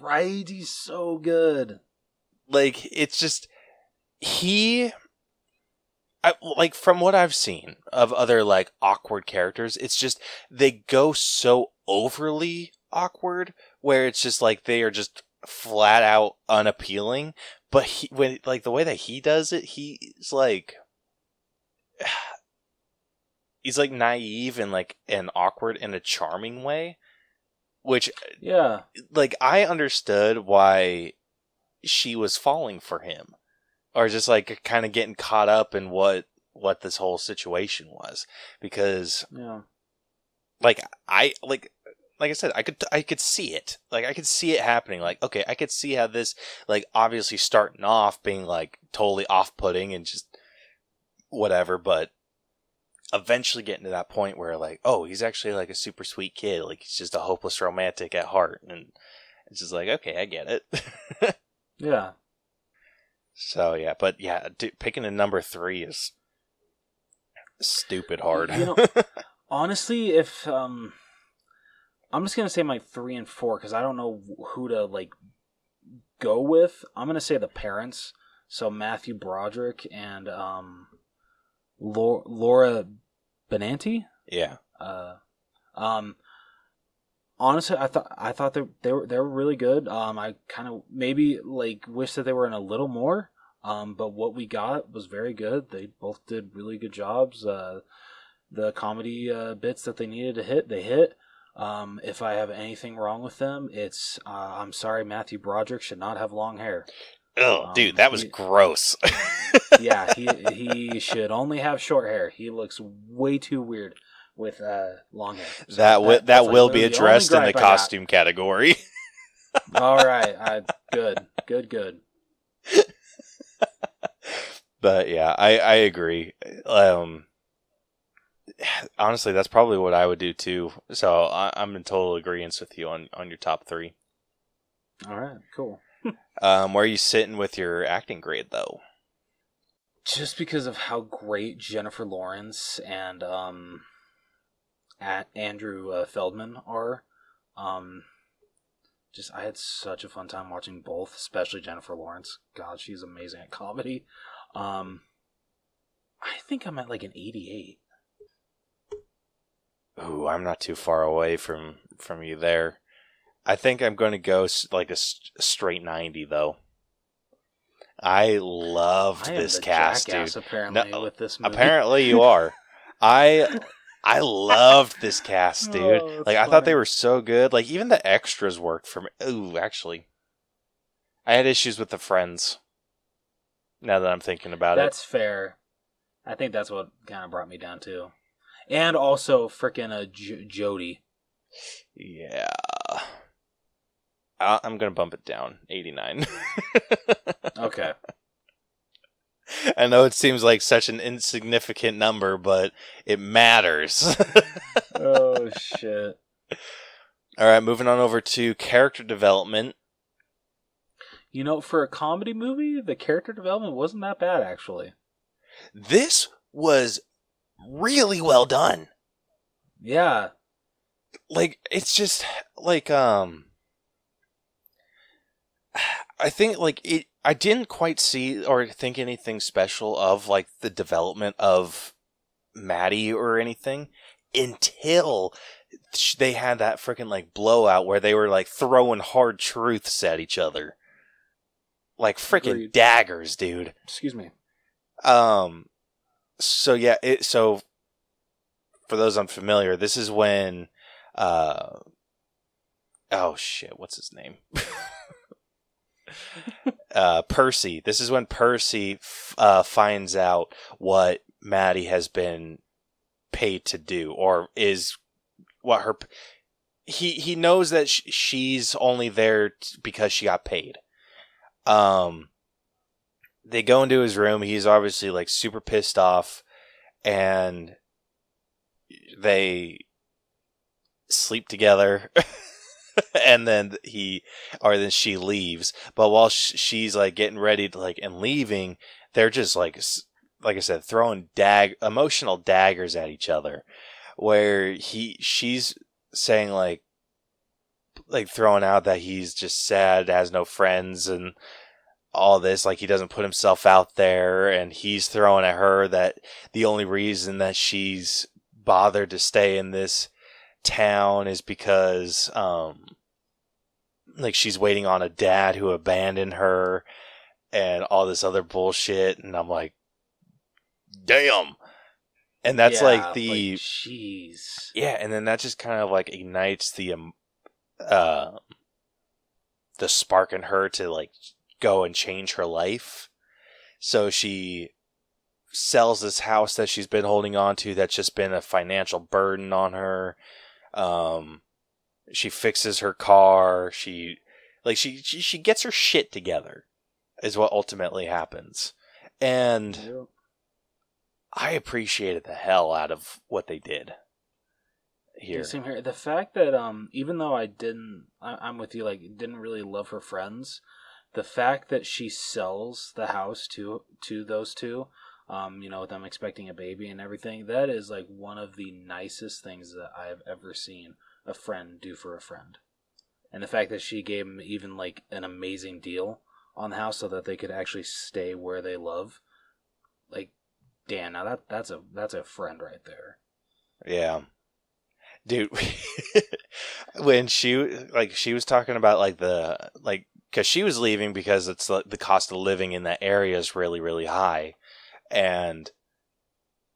right. He's so good. like it's just he I, like from what i've seen of other like awkward characters it's just they go so overly awkward where it's just like they are just flat out unappealing but he when like the way that he does it he's like he's like naive and like and awkward in a charming way which Yeah, like I understood why she was falling for him or just like kind of getting caught up in what what this whole situation was. Because yeah, like I like like I said I could I could see it. Like I could see it happening. Like okay I could see how this like obviously starting off being like totally off-putting and just whatever but eventually getting to that point where like oh he's actually like a super sweet kid. Like he's just a hopeless romantic at heart. And it's just like okay I get it. Yeah. So yeah but yeah dude, picking a number 3 is stupid hard You know, honestly, if um, I'm just gonna say my three and four because I don't know who to like go with. I'm gonna say the parents. So Matthew Broderick and um, Laura, Laura Benanti. yeah Uh, um, honestly, I thought I thought they they were they were really good. Um, I kind of maybe like wish that they were in a little more. Um, but what we got was very good. They both did really good jobs. Uh, the comedy uh, bits that they needed to hit, they hit. Um, if I have anything wrong with them, it's uh, I'm sorry, Matthew Broderick should not have long hair. oh Um, dude that was he- gross Yeah, he he should only have short hair. He looks way too weird with uh, long hair. So that wi- that, that's, like, will be the addressed in the I got. costume category All right, I, good, good, good. but yeah, I I agree. Um, honestly, that's probably what I would do too. So I, I'm in total agreement with you on on your top three. All right, cool. Um, where are you sitting with your acting grade though? Just because of how great Jennifer Lawrence and um, at Andrew uh, Feldman are, um, just I had such a fun time watching both, especially Jennifer Lawrence. God, she's amazing at comedy. Um, I think I'm at like an 88. Ooh, I'm not too far away from from you there. I think I'm going to go like a straight 90 though. I loved I this cast, jackass, dude. apparently, No, with this movie. Apparently you are. I I loved this cast, dude. Oh, that's like I thought they were so good. Like even the extras worked for me. Ooh, actually. I had issues with the friends. Now that I'm thinking about it. That's fair. I think that's what kind of brought me down too. And also freaking uh, J- Jody. Yeah. I- I'm going to bump it down. 89. Okay. I know it seems like such an insignificant number, but it matters. oh shit. All right, moving on over to character development. You know, for a comedy movie, the character development wasn't that bad actually. This was really well done. Yeah. Like it's just like um I think like it I didn't quite see or think anything special of like the development of Maddie or anything until they had that freaking like blowout where they were like throwing hard truths at each other. Like freaking daggers, dude. Excuse me. Um, so yeah, it so for those unfamiliar, this is when uh oh shit, what's his name? uh Percy. This is when Percy f- uh finds out what Maddie has been paid to do or is what her he he knows that sh- she's only there t- because she got paid. Um they go into his room. He's obviously like super pissed off, and they sleep together. and then he, or then she leaves. But while sh- she's like getting ready to like and leaving, they're just like, like I said, throwing dag emotional daggers at each other. Where he, she's saying like, like throwing out that he's just sad, has no friends, and all this like he doesn't put himself out there and he's throwing at her that the only reason that she's bothered to stay in this town is because um like she's waiting on a dad who abandoned her and all this other bullshit and I'm like damn and that's Yeah, like the jeez. yeah, and then that just kind of like ignites the um, uh, the spark in her to like go and change her life. So she sells this house that she's been holding on to that's just been a financial burden on her. Um, she fixes her car. She like she she, she gets her shit together is what ultimately happens. And Yep. I appreciated the hell out of what they did here. Same here. The fact that um, even though I didn't, I, I'm with you. Like, didn't really love her friends. The fact that she sells the house to to those two, um, you know, with them expecting a baby and everything, that is like one of the nicest things that I have ever seen a friend do for a friend. And the fact that she gave him even like an amazing deal on the house so that they could actually stay where they love, like, damn, now that that's a that's a friend right there. Yeah. Dude, when she like she was talking about like the like cuz she was leaving because it's like the cost of living in that area is really really high and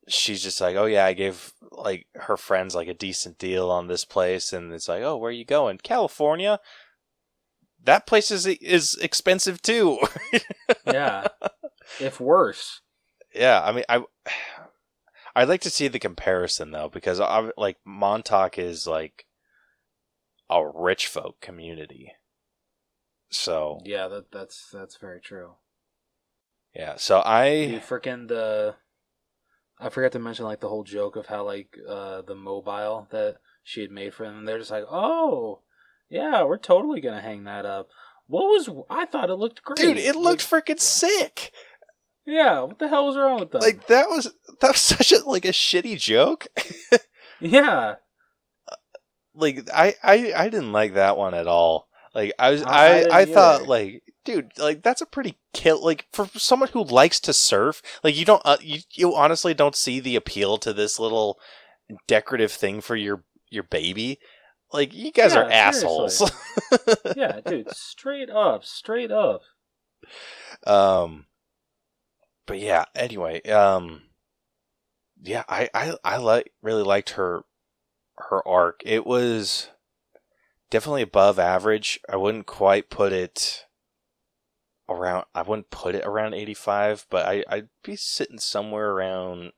she's just like, "Oh yeah, I gave like her friends like a decent deal on this place." And it's like, "Oh, where are you going? California?" That place is is expensive too. Yeah, if worse. yeah, I mean, I I'd like to see the comparison though, because I, like Montauk is like a rich folk community. So Yeah, that that's that's very true. Yeah. So I freaking the. I forgot to mention like the whole joke of how like uh the mobile that she had made for them. They're just like, oh, yeah, we're totally gonna hang that up. What was? I thought it looked great, dude, it looked freaking sick. Yeah, what the hell was wrong with them? Like that was that was such a like a shitty joke. yeah, like I I I didn't like that one at all. Like I was I- I I I, thought like dude like that's a pretty kill like for someone who likes to surf like you don't uh, you you honestly don't see the appeal to this little decorative thing for your your baby. Like you guys Yeah, are assholes. yeah, dude, straight up, straight up. um but yeah, anyway, um yeah, I I I like really liked her her arc. It was definitely above average. I wouldn't quite put it around I wouldn't put it around 85, but I I'd be sitting somewhere around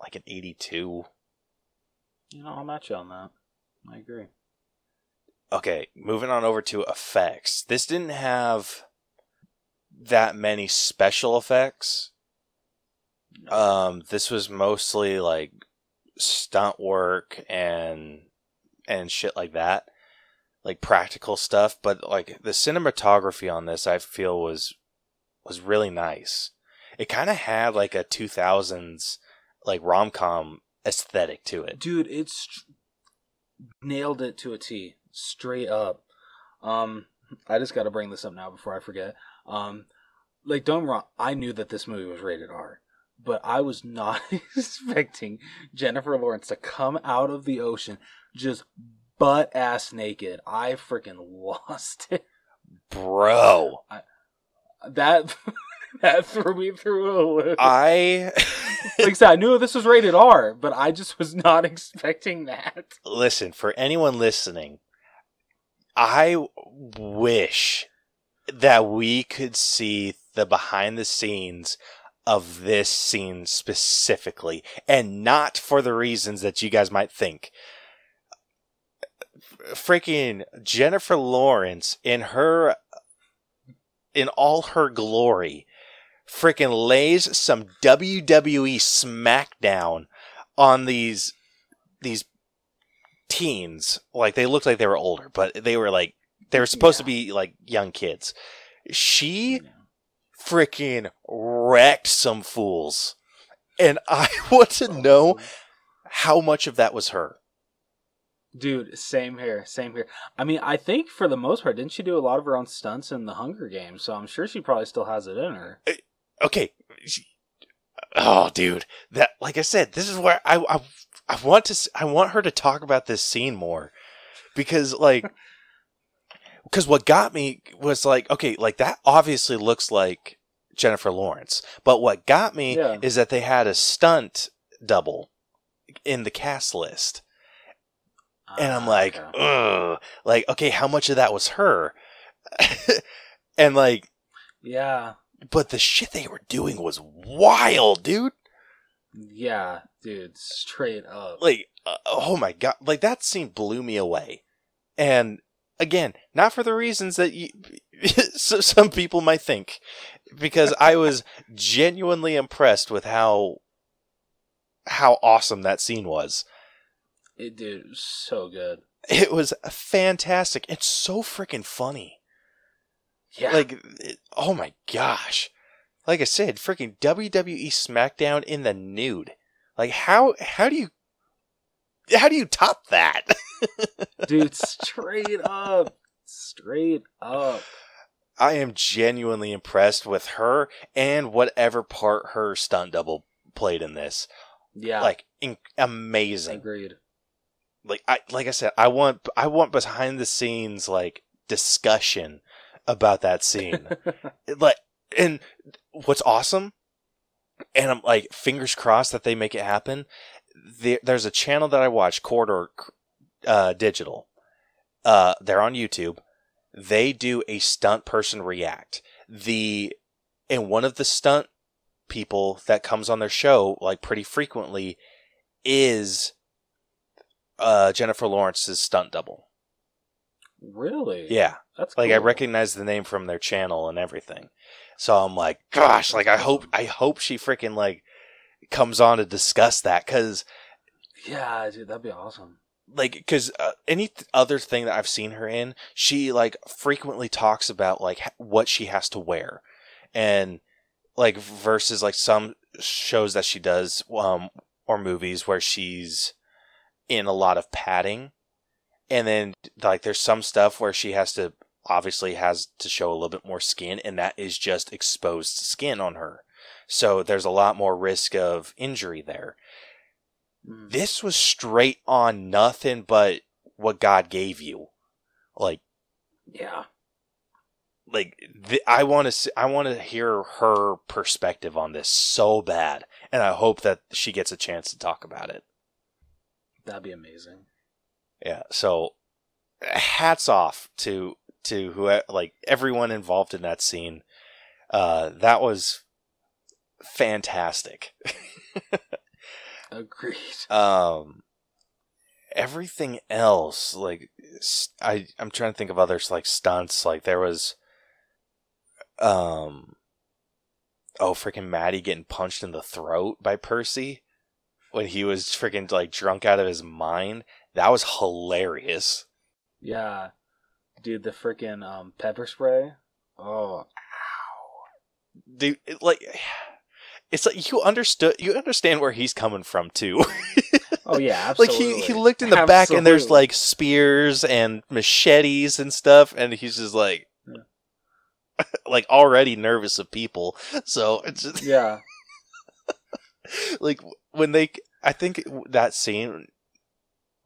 like an 82. You know, I'll match you on that. I agree. Okay, moving on over to effects. This didn't have that many special effects. Um, this was mostly like stunt work and and shit like that, like practical stuff. But like the cinematography on this, I feel was was really nice. It kind of had like a two thousands like rom com aesthetic to it. dude it's nailed it to a t straight up um i just got to bring this up now before i forget um like don't wrong i knew that this movie was rated r but i was not expecting jennifer lawrence to come out of the ocean just butt ass naked i freaking lost it Bro, that that threw me through a loop I like I said, I knew this was rated R, but I just was not expecting that. listen for anyone listening. I wish that we could see the behind the scenes of this scene specifically, and not for the reasons that you guys might think. Freaking Jennifer Lawrence in her, in all her glory, freaking lays some WWE SmackDown on these these teens. Like they looked like they were older, but they were like they were supposed to be like young kids. She freaking wrecked some fools. And I want to know how much of that was her. Dude, same here, same here. I mean, I think for the most part, didn't she do a lot of her own stunts in the Hunger Games? So I'm sure she probably still has it in her. Eh, okay. she- Oh, dude. That like I said, this is where I I, I want to I want her to talk about this scene more because like because what got me was like okay, like that obviously looks like Jennifer Lawrence, but what got me Yeah. is that they had a stunt double in the cast list. And I'm Ah, like, okay. ugh, like okay, how much of that was her? and like, yeah, but the shit they were doing was wild, dude. yeah, dude, straight up. Like, uh, oh my god, like that scene blew me away. And again, not for the reasons that you, some people might think, because I was genuinely impressed with how how awesome that scene was. It, dude, it was so good. It was fantastic. It's so freaking funny. Yeah, Like, it- oh my gosh. Like I said, freaking WWE SmackDown in the nude. Like, how how do you how do you top that? dude, straight up, straight up. I am genuinely impressed with her and whatever part her stunt double played in this. Yeah, Like, in- amazing. agreed. Like I like I said, I want I want behind the scenes like discussion about that scene. like and what's awesome and i'm like fingers crossed that they make it happen there, there's a channel that i watch corridor uh, digital. Uh, they're on youtube. They do a stunt person react. The and one of the stunt people that comes on their show like pretty frequently is uh, jennifer lawrence's stunt double Really? yeah that's like I recognize the name from their channel and everything. So I'm like, gosh, like I hope I hope she freaking like comes on to discuss that because Yeah, dude, that'd be awesome. like because uh, any th- other thing that I've seen her in, she like frequently talks about like h- what she has to wear, and like versus like some shows that she does um or movies where she's in a lot of padding, and then like there's some stuff where she has to obviously has to show a little bit more skin, and that is just exposed skin on her. So there's a lot more risk of injury there Mm. this was straight on nothing but what God gave you. Like, Yeah. like th- I want to, I want to hear her perspective on this so bad, and I hope that she gets a chance to talk about it. That'd be amazing. Yeah. So, hats off to to who like everyone involved in that scene. Uh, that was fantastic. Agreed. um everything else like I, I'm trying to think of others like stunts like there was um oh freaking maddie getting punched in the throat by percy when he was freaking like drunk out of his mind that was hilarious. Yeah. Dude, the freaking um, pepper spray. Oh, ow, dude it, like it's like you understood you understand where he's coming from too. Oh yeah, absolutely. like he he looked in the back and there's like spears and machetes and stuff and he's just like like already nervous of people. So it's just, yeah, like when they i think that scene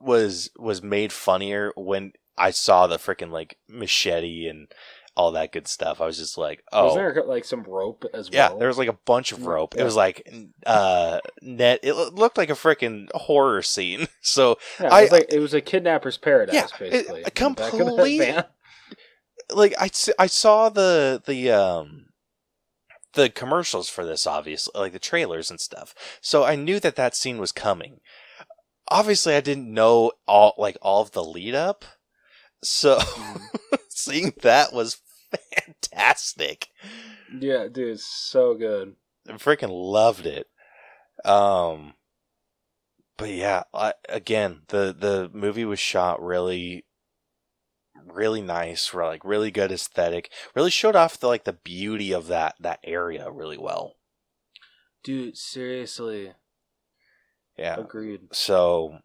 was was made funnier when i saw the freaking like machete and all that good stuff i was just like oh was there like some rope as well? yeah, there was like a bunch of rope. It was like uh net. It looked like a freaking horror scene. So Yeah, it I- was like it was a kidnapper's paradise, Yeah, basically. it- in the back of complete- van. like I, I saw the the um the commercials for this obviously like the trailers and stuff so i knew that that scene was coming obviously i didn't know all like all of the lead up so Mhm. seeing that was fantastic Yeah, dude, so good. I freaking loved it. Um, but yeah, I, again, the the movie was shot really, really nice. Re- Like really good aesthetic. Really showed off the like the beauty of that that area really well. Dude, seriously, Yeah. agreed. So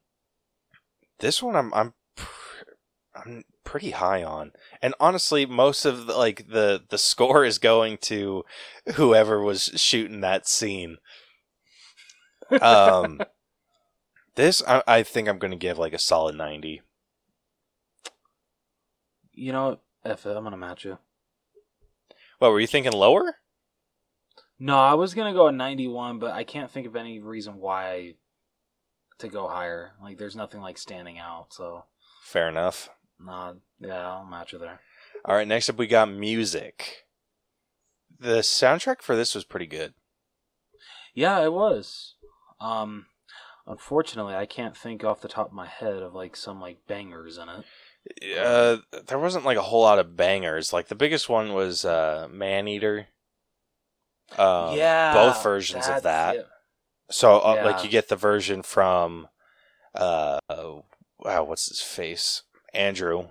this one, I'm I'm pr- I'm pretty high on, and honestly, most of the, like the the score is going to whoever was shooting that scene. Um, this I, I think I'm going to give like a solid ninety. You know, F it, I'm gonna match you. What were you thinking? Lower? No, I was gonna go at 91, but I can't think of any reason why to go higher. Like, there's nothing like standing out. So, Fair enough. nah, yeah, I'll match you there. All right, next up we got music. The soundtrack for this was pretty good. Yeah, it was. Um, unfortunately, I can't think off the top of my head of like some like bangers in it. Uh, there wasn't like a whole lot of bangers. Like the biggest one was uh, Maneater. Um, yeah, both versions of that. it. So uh, Yeah. like you get the version from, uh, wow, what's his face? Andrew,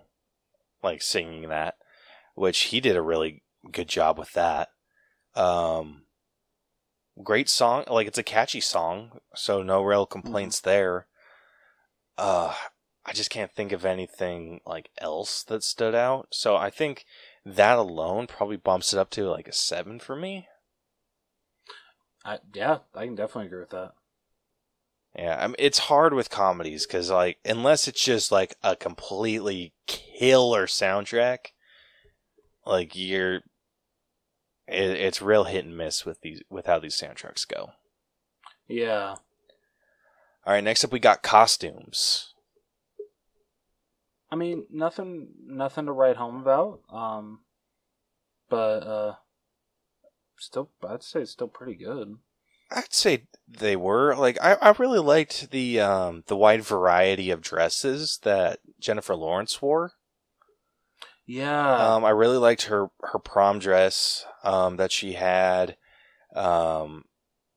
like singing that, which he did a really good job with that. Um, great song, like it's a catchy song, so no real complaints there. Uh, I just can't think of anything like else that stood out. So I think that alone probably bumps it up to like a seven for me. I, yeah, I can definitely agree with that. Yeah, I mean, it's hard with comedies because, like, unless it's just like a completely killer soundtrack, like you're, it, it's real hit and miss with these with how these soundtracks go. Yeah, All right, next up we got costumes. I mean nothing, nothing to write home about. Um, but uh, still, I'd say it's still pretty good. I'd say they were like I, I really liked the um the wide variety of dresses that Jennifer Lawrence wore. Yeah, Um, I really liked her her prom dress. um, that she had, um,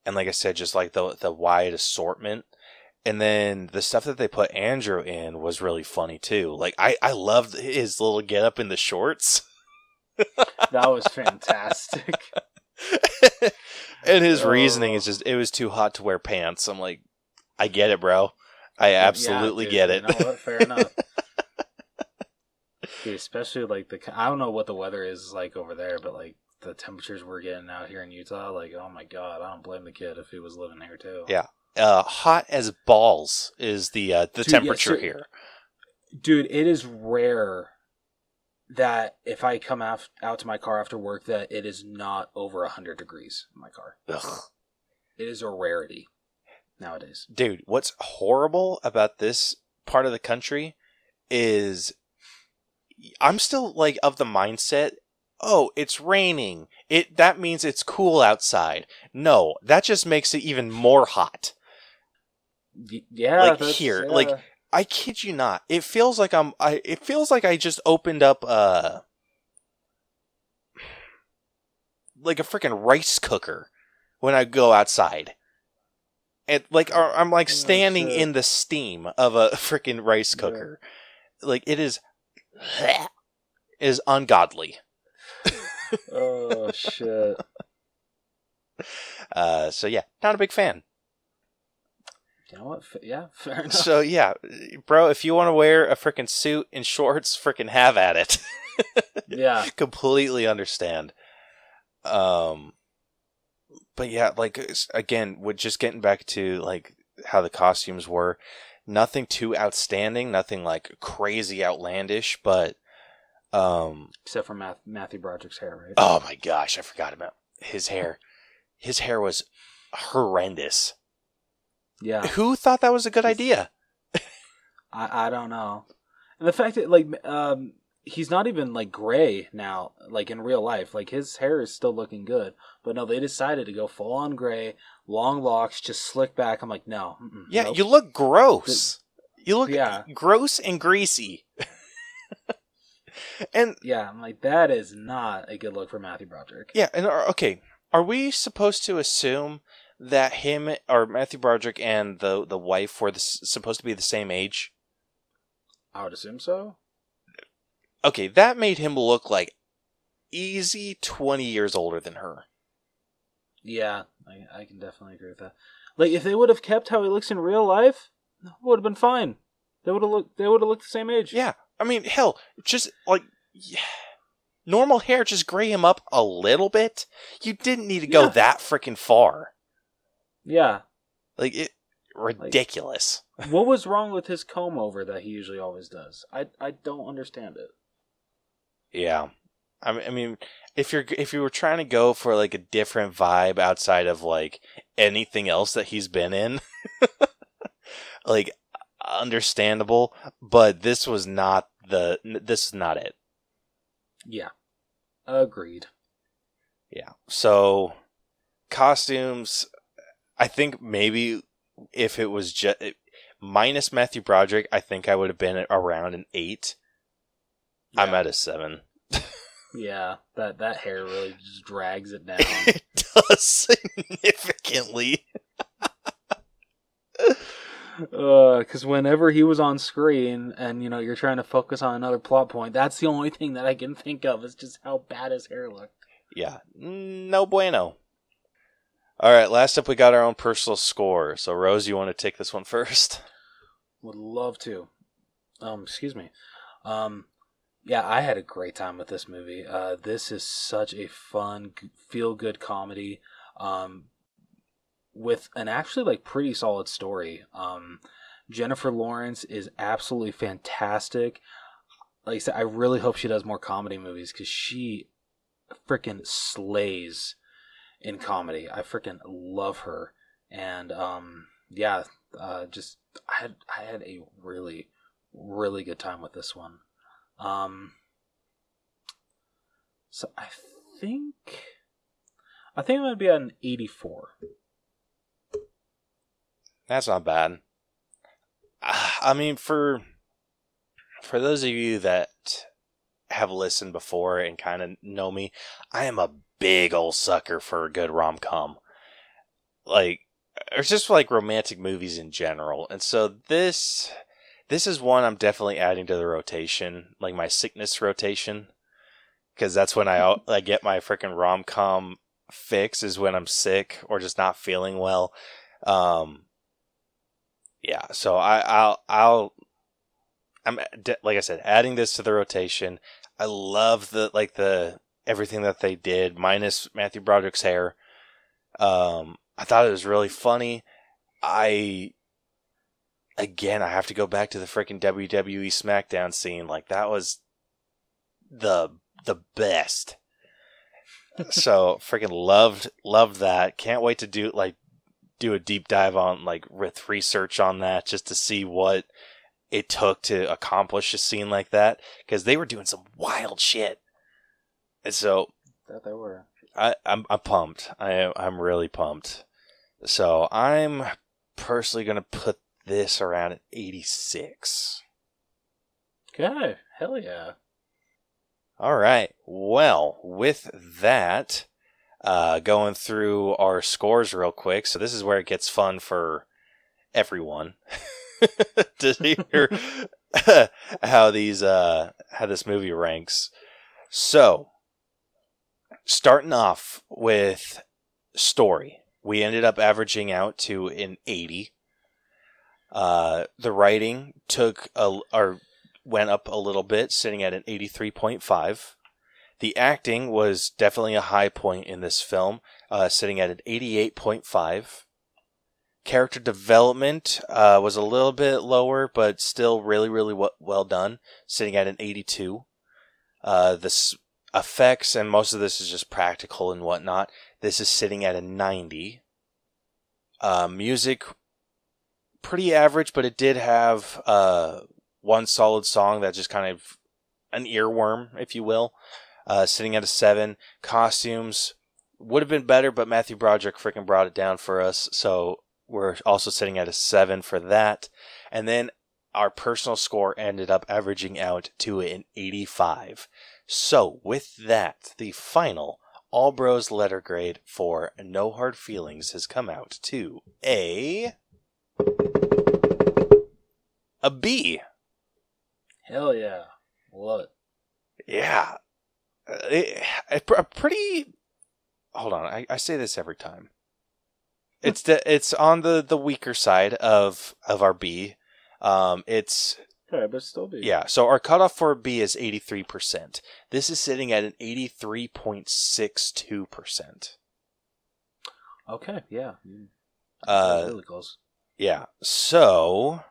and like I said, just like the the wide assortment. And then the stuff that they put Andrew in was really funny too. Like I, I loved his little get up in the shorts. That was fantastic. and his reasoning Oh. is just it was too hot to wear pants. I'm like, I get it, bro. I Yeah, absolutely dude, get you it. know? Fair enough. Dude, especially like the I don't know what the weather is like over there, but like the temperatures we're getting out here in Utah, like oh my god, I don't blame the kid if he was living here too. Yeah. Uh, hot as balls is the uh, the Dude, yeah, temperature so- here. dude, it is rare that if I come af- out to my car after work that it is not over hundred degrees in my car. Ugh. It is a rarity nowadays. Dude, what's horrible about this part of the country is I'm still like of the mindset, oh, it's raining. It that means it's cool outside. No, that just makes it even more hot. Yeah, Like, here, yeah. like, I kid you not. It feels like I'm I it feels like I just opened up uh like a freaking rice cooker when I go outside. And like I'm like Oh, standing shit. in the steam of a freaking rice Yeah. cooker. Like it is it is ungodly. oh shit. Uh so yeah, not a big fan. You know what? Yeah, fair enough. So yeah, bro, if you want to wear a freaking suit and shorts, freaking have at it. yeah, completely understand. Um, but yeah, like s- again, with just getting back to like how the costumes were, nothing too outstanding, nothing like crazy outlandish, but um, except for Math- Matthew Broderick's hair, right? oh my gosh, I forgot about his hair. His hair was horrendous. Yeah, Who thought that was a good idea? I I don't know. And the fact that like um he's not even like gray now, like in real life. Like his hair is still looking good, but no, they decided to go full on gray, long locks, just slick back. I'm like, no, Yeah, nope. you look gross. You look Yeah. gross and greasy. and yeah, I'm like that is not a good look for Matthew Broderick. Yeah, and okay, are we supposed to assume that him or Matthew Broderick and the the wife were the, supposed to be the same age? I would assume so. Okay, that made him look like easy twenty years older than her. Yeah, I, I can definitely agree with that. Like if they would have kept how he looks in real life, it would have been fine. They would have looked. They would have looked the same age. Yeah, I mean, hell, just like yeah, normal hair, just gray him up a little bit. You didn't need to go Yeah. that freaking far. Yeah. Like it, ridiculous. what was wrong with his comb over that he usually always does? I I don't understand it. Yeah. I mean, I mean, if you're if you were trying to go for like a different vibe outside of like anything else that he's been in, like understandable, but this was not the this is not it. Yeah. Agreed. Yeah. So costumes, I think maybe if it was just minus Matthew Broderick, I think I would have been around an eight. I'm at a seven. Yeah, that that hair really just drags it down. it does significantly. Uh, because whenever he was on screen, and you know you're trying to focus on another plot point, that's the only thing that I can think of is just how bad his hair looked. Yeah, no bueno. All right, last up we got our own personal score. So Rose, you want to take this one first? Would love to. Um, excuse me. Um, yeah, I had a great time with this movie. Uh, this is such a fun, feel good comedy. Um, with an actually like pretty solid story. Um, Jennifer Lawrence is absolutely fantastic. Like I said, I really hope she does more comedy movies because she freaking slays in comedy. I freaking love her, and um, yeah, uh, just I had I had a really really good time with this one. Um, so I think I think I'm gonna be an 84. That's not bad. I mean, for for those of you that have listened before and kind of know me, I am a big old sucker for a good rom com. Like, it's just like romantic movies in general. And so this this is one I'm definitely adding to the rotation, like my sickness rotation, because that's when I I get my freaking rom com fix is when I'm sick or just not feeling well. Um, yeah, so I I'll I'll I'm like I said, adding this to the rotation. I love the like the everything that they did, minus Matthew Broderick's hair. Um, I thought it was really funny. I again, I have to go back to the freaking WWE SmackDown scene. Like that was the the best. so freaking loved loved that. Can't wait to do like do a deep dive on like with research on that just to see what it took to accomplish a scene like that because they were doing some wild shit. And so that they were. I, I'm I'm pumped. I I'm really pumped. So I'm personally gonna put this around at 86. Okay, hell yeah. All right. Well, with that, uh, going through our scores real quick. So this is where it gets fun for everyone to hear how these uh, how this movie ranks. So, starting off with story, we ended up averaging out to an 80. Uh, the writing took a or went up a little bit, sitting at an 83.5. The acting was definitely a high point in this film, uh, sitting at an 88.5. Character development uh, was a little bit lower, but still really, really w- well done, sitting at an 82. Uh, the s- effects, and most of this is just practical and whatnot, this is sitting at a 90. Uh, music pretty average, but it did have uh, one solid song that just kind of an earworm, if you will, uh, sitting at a seven. Costumes would have been better, but Matthew Broderick freaking brought it down for us, so we're also sitting at a seven for that. And then our personal score ended up averaging out to an 85. So, with that, the final All Bros letter grade for No Hard Feelings has come out to a a B. Hell yeah. Love it. Yeah. Uh, it, a pretty. Hold on, I, I say this every time. It's the it's on the the weaker side of of our B. Um, it's okay, but still B. Yeah, so our cutoff for B is eighty three percent. This is sitting at an eighty three point six two percent. Okay, yeah. Uh, really close. Yeah. So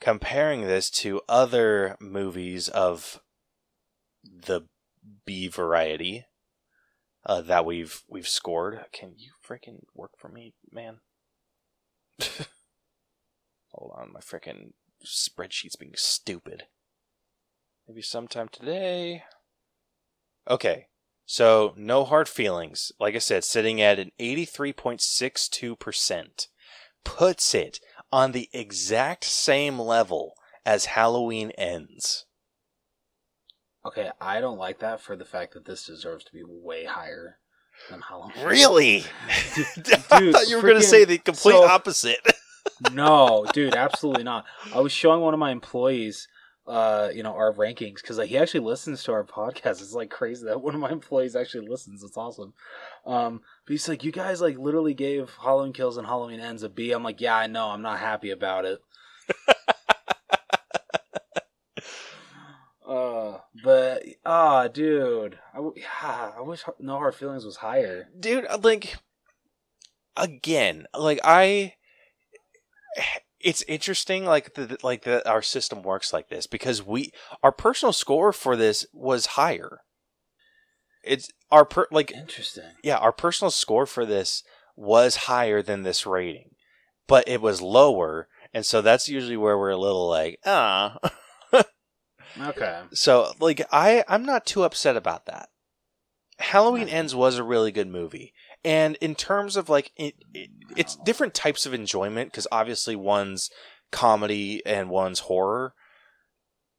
comparing this to other movies of the B variety uh, that we've we've scored. Can you freaking work for me, man? Hold on, my freaking spreadsheet's being stupid. Maybe sometime today. Okay, so no hard feelings. Like I said, sitting at an 83.62%, puts it on the exact same level as Halloween Ends. Okay, I don't like that for the fact that this deserves to be way higher than Halloween. Really? dude, I thought you were going to say the complete so, opposite. no, dude, absolutely not. I was showing one of my employees uh you know our rankings because like he actually listens to our podcast. It's like crazy that one of my employees actually listens. It's awesome. Um but he's like you guys like literally gave halloween kills and halloween ends a b. I'm like yeah i know. I'm not happy about it. Uh but ah dude I, yeah, I wish no hard feelings was higher. Dude like again like i it's interesting like the like that our system works like this because we our personal score for this was higher. It's our per like interesting. yeah our personal score for this was higher than this rating but it was lower and so that's usually where we're a little like ah. Okay. So like i i'm not too upset about that. Halloween ends was a really good movie and in terms of like it, it, it's different types of enjoyment because obviously one's comedy and one's horror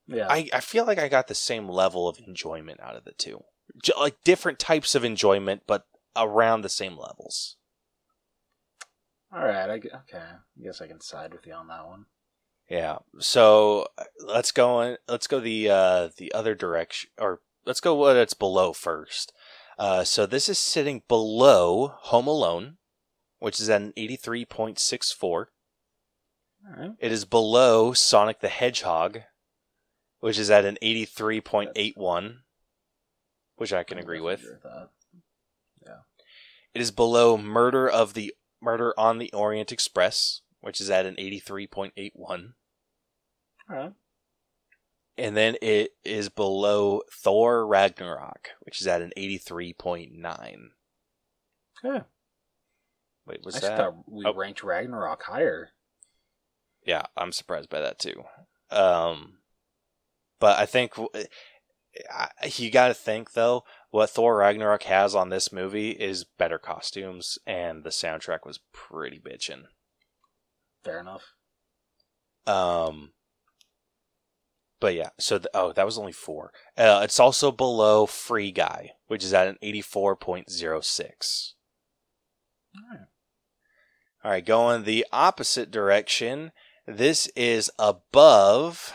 yeah I, I feel like i got the same level of enjoyment out of the two J- like different types of enjoyment, but around the same levels. All right. I, okay. I guess I can side with you on that one. Yeah. So let's go in, let's go the uh the other direction or let's go what it's below first. Uh so this is sitting below Home Alone, which is at an 83.64. All right. It is below Sonic the Hedgehog, which is at an 83.81, which I can agree with. that. It is below Murder of the Murder on the Orient Express, which is at an 83.81. All right. And then it is below Thor Ragnarok, which is at an 83.9. Okay. Wait, I was just that? thought we Oh. ranked Ragnarok higher. Yeah, I'm surprised by that too. Um, but I think I- you got to think though, what Thor Ragnarok has on this movie is better costumes, and the soundtrack was pretty bitchin'. Fair enough. Um, but yeah, so th- oh, that was only four. Uh, it's also below Free Guy, which is at an eighty-four point zero six. Alright. All right, going the opposite direction. This is above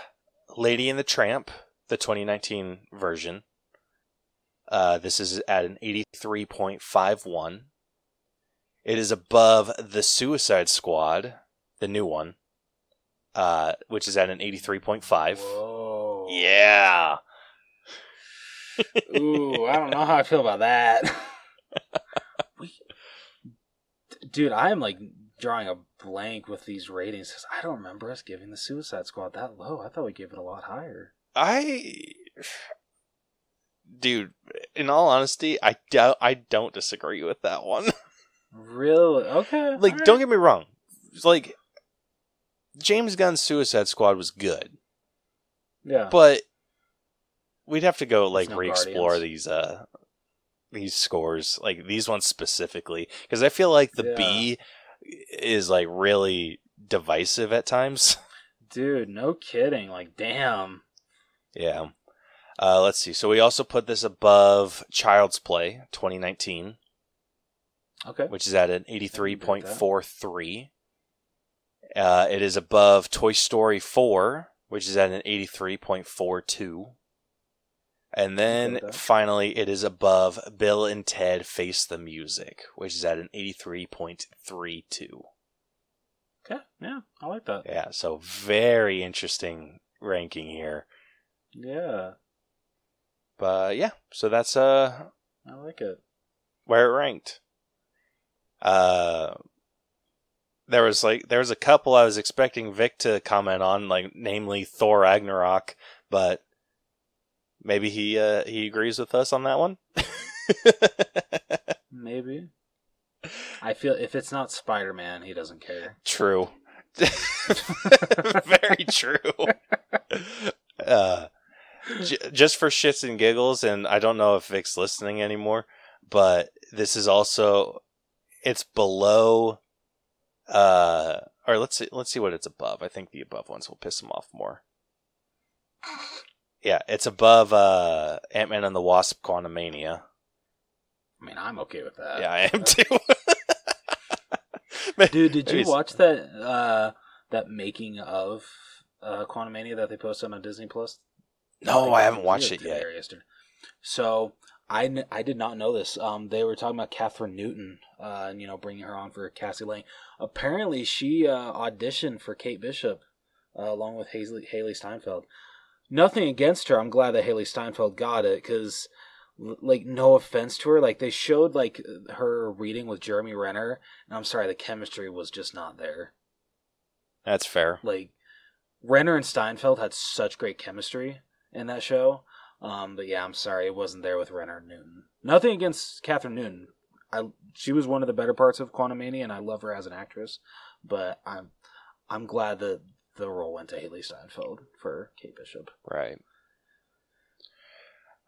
Lady and the Tramp, the 2019 version. Uh, this is at an 83.51. It is above The Suicide Squad, the new one, uh, which is at an 83.5. Whoa. Yeah. Ooh, I don't know how I feel about that. we, dude, I am like drawing a blank with these ratings 'cause I don't remember us giving the Suicide Squad that low. I thought we gave it a lot higher. I Dude, in all honesty, I doubt I don't disagree with that one. Really? Okay. like alright. don't get me wrong It's like james gunn's suicide squad was good Yeah. but we'd have to go like no re-explore Guardians. these uh these scores like these ones specifically because i feel like the Yeah. b is like really divisive at times Dude, no kidding. Like, damn. yeah uh let's see so we also put this above child's play 2019 Okay. which is at an 83.43. Uh, it is above Toy Story 4, which is at an 83.42. And then finally, it is above Bill and Ted Face the Music, which is at an 83.32. Okay. Yeah, I like that. Yeah, so very interesting ranking here. Yeah, But yeah, so that's uh I like it. where it ranked. Uh, there was like there was a couple I was expecting Vic to comment on, like namely Thor Ragnarok, but maybe he uh, he agrees with us on that one. Maybe. I feel if it's not Spider Man, he doesn't care. true, very true. Uh, j- just for shits and giggles, and I don't know if Vic's listening anymore, but this is also it's below uh or let's see let's see what it's above. I think the above ones will piss him off more. Yeah, it's above uh Ant Man and the Wasp Quantumania. I mean, I'm okay with that. yeah, I am too. Dude, did you watch that uh that making of uh Quantumania that they posted on Disney Plus? No, I haven't watched it yet. yesterday. So I, kn- I did not know this. Um, they were talking about Kathryn Newton, uh, and you know, bringing her on for Cassie Lang. Apparently, she uh, auditioned for Kate Bishop uh, along with Hailee, Hailee Steinfeld. Nothing against her. I'm glad that Hailee Steinfeld got it because, like, no offense to her, like they showed like her reading with Jeremy Renner, and I'm sorry, the chemistry was just not there. That's fair. Like Renner and Steinfeld had such great chemistry in that show. Um, but yeah, I'm sorry it wasn't there with Renner Newton. Nothing against Kathryn Newton. I she was one of the better parts of Quantumania, and I love her as an actress. But I'm I'm glad that the role went to Hailee Steinfeld for Kate Bishop. Right.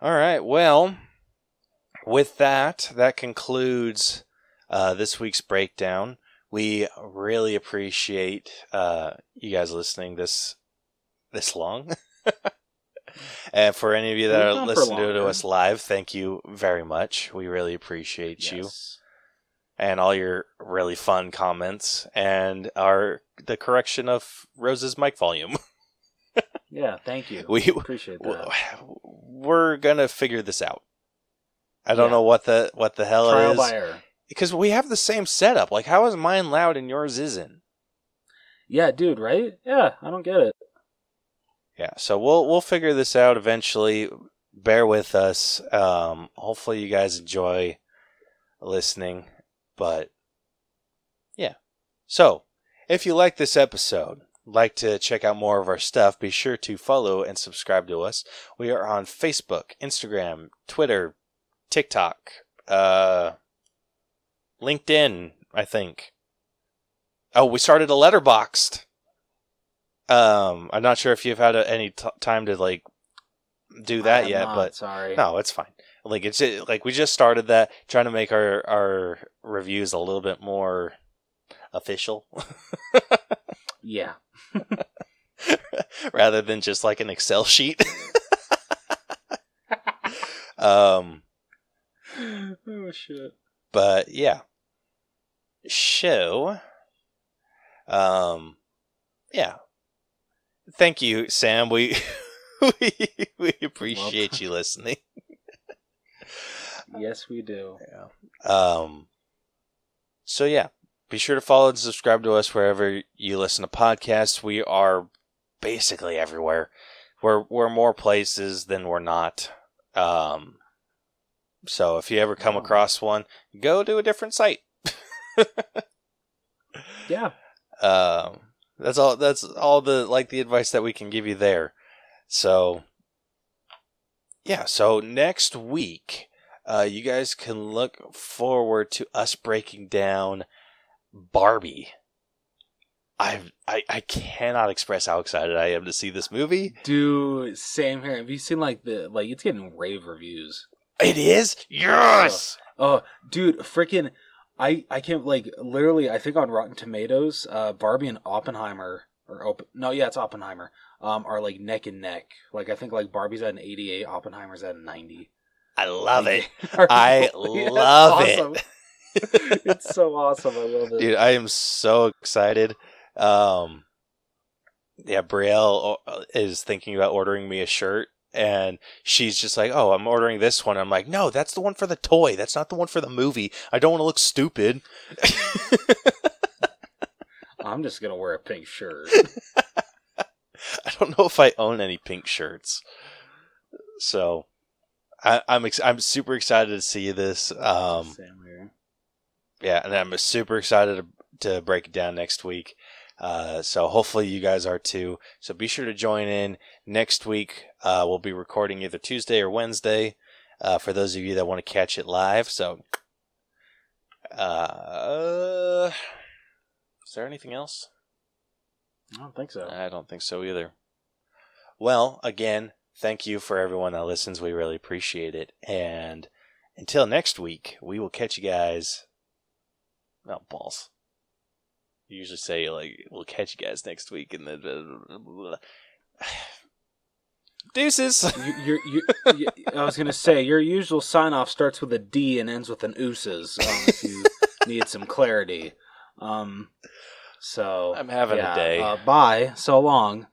All right. Well, with that, that concludes uh, this week's breakdown. We really appreciate uh, you guys listening this this long. And for any of you that We've are listening to us live, thank you very much. We really appreciate you and all your really fun comments and our the correction of Rose's mic volume. Yeah, thank you. We appreciate that. we're gonna figure this out. I don't Yeah. know what the what the hell Trial it is by error. because we have the same setup. Like, how is mine loud and yours isn't? Yeah, dude, right? Yeah, I don't get it. Yeah, so we'll we'll figure this out eventually. Bear with us. Um, hopefully, you guys enjoy listening. But yeah, so if you like this episode, like to check out more of our stuff, be sure to follow and subscribe to us. We are on Facebook, Instagram, Twitter, TikTok, uh, LinkedIn. I think. Oh, we started a Letterboxd. Um, I'm not sure if you've had a, any t- time to like do that yet, not, but sorry. no, it's fine. Like it's it, like we just started that, trying to make our our reviews a little bit more official, Yeah. rather than just like an Excel sheet. um, oh shit. but yeah, show. Um, yeah. Thank you, Sam. We we we appreciate you listening. Yes, we do. Yeah. Um. So yeah, be sure to follow and subscribe to us wherever you listen to podcasts. We are basically everywhere. We're we're more places than we're not. Um. So if you ever come Oh. across one, go to a different site. Yeah. Um. That's all. That's all the like the advice that we can give you there. So. Yeah. So next week, uh, you guys can look forward to us breaking down Barbie. I've, I I cannot express how excited I am to see this movie. Dude, same here. Have you seen like the like it's getting rave reviews? It is yes. Oh, dude, freaking I I can't like literally I think on Rotten Tomatoes, uh Barbie and Oppenheimer or Op- no, yeah, it's Oppenheimer. Um are like neck and neck. Like I think like Barbie's at an 88, Oppenheimer's at a 90. I love it, I you- Yeah, it's love it. it's so awesome. I love it. dude. I am so excited. Um, yeah, Brielle uh, is thinking about ordering me a shirt. And she's just like, "Oh, I'm ordering this one." I'm like, "No, that's the one for the toy. That's not the one for the movie. I don't want to look stupid." I'm just gonna wear a pink shirt. I don't know if I own any pink shirts. So I, I'm ex- I'm super excited to see this. Um, yeah, and I'm super excited to, to break it down next week. Uh, so hopefully you guys are too. So be sure to join in next week. Uh, we'll be recording either Tuesday or Wednesday. Uh, for those of you that want to catch it live. So, uh, is there anything else? I don't think so. I don't think so either. Well, again, thank you for everyone that listens. We really appreciate it. And until next week, we will catch you guys. Oh, balls. You usually say, like, we'll catch you guys next week, and then. Deuces! you, you, you, I was gonna say your usual sign off starts with a D and ends with an ooses. Um, if you need some clarity, um, so I'm having a day. Uh, bye. So long.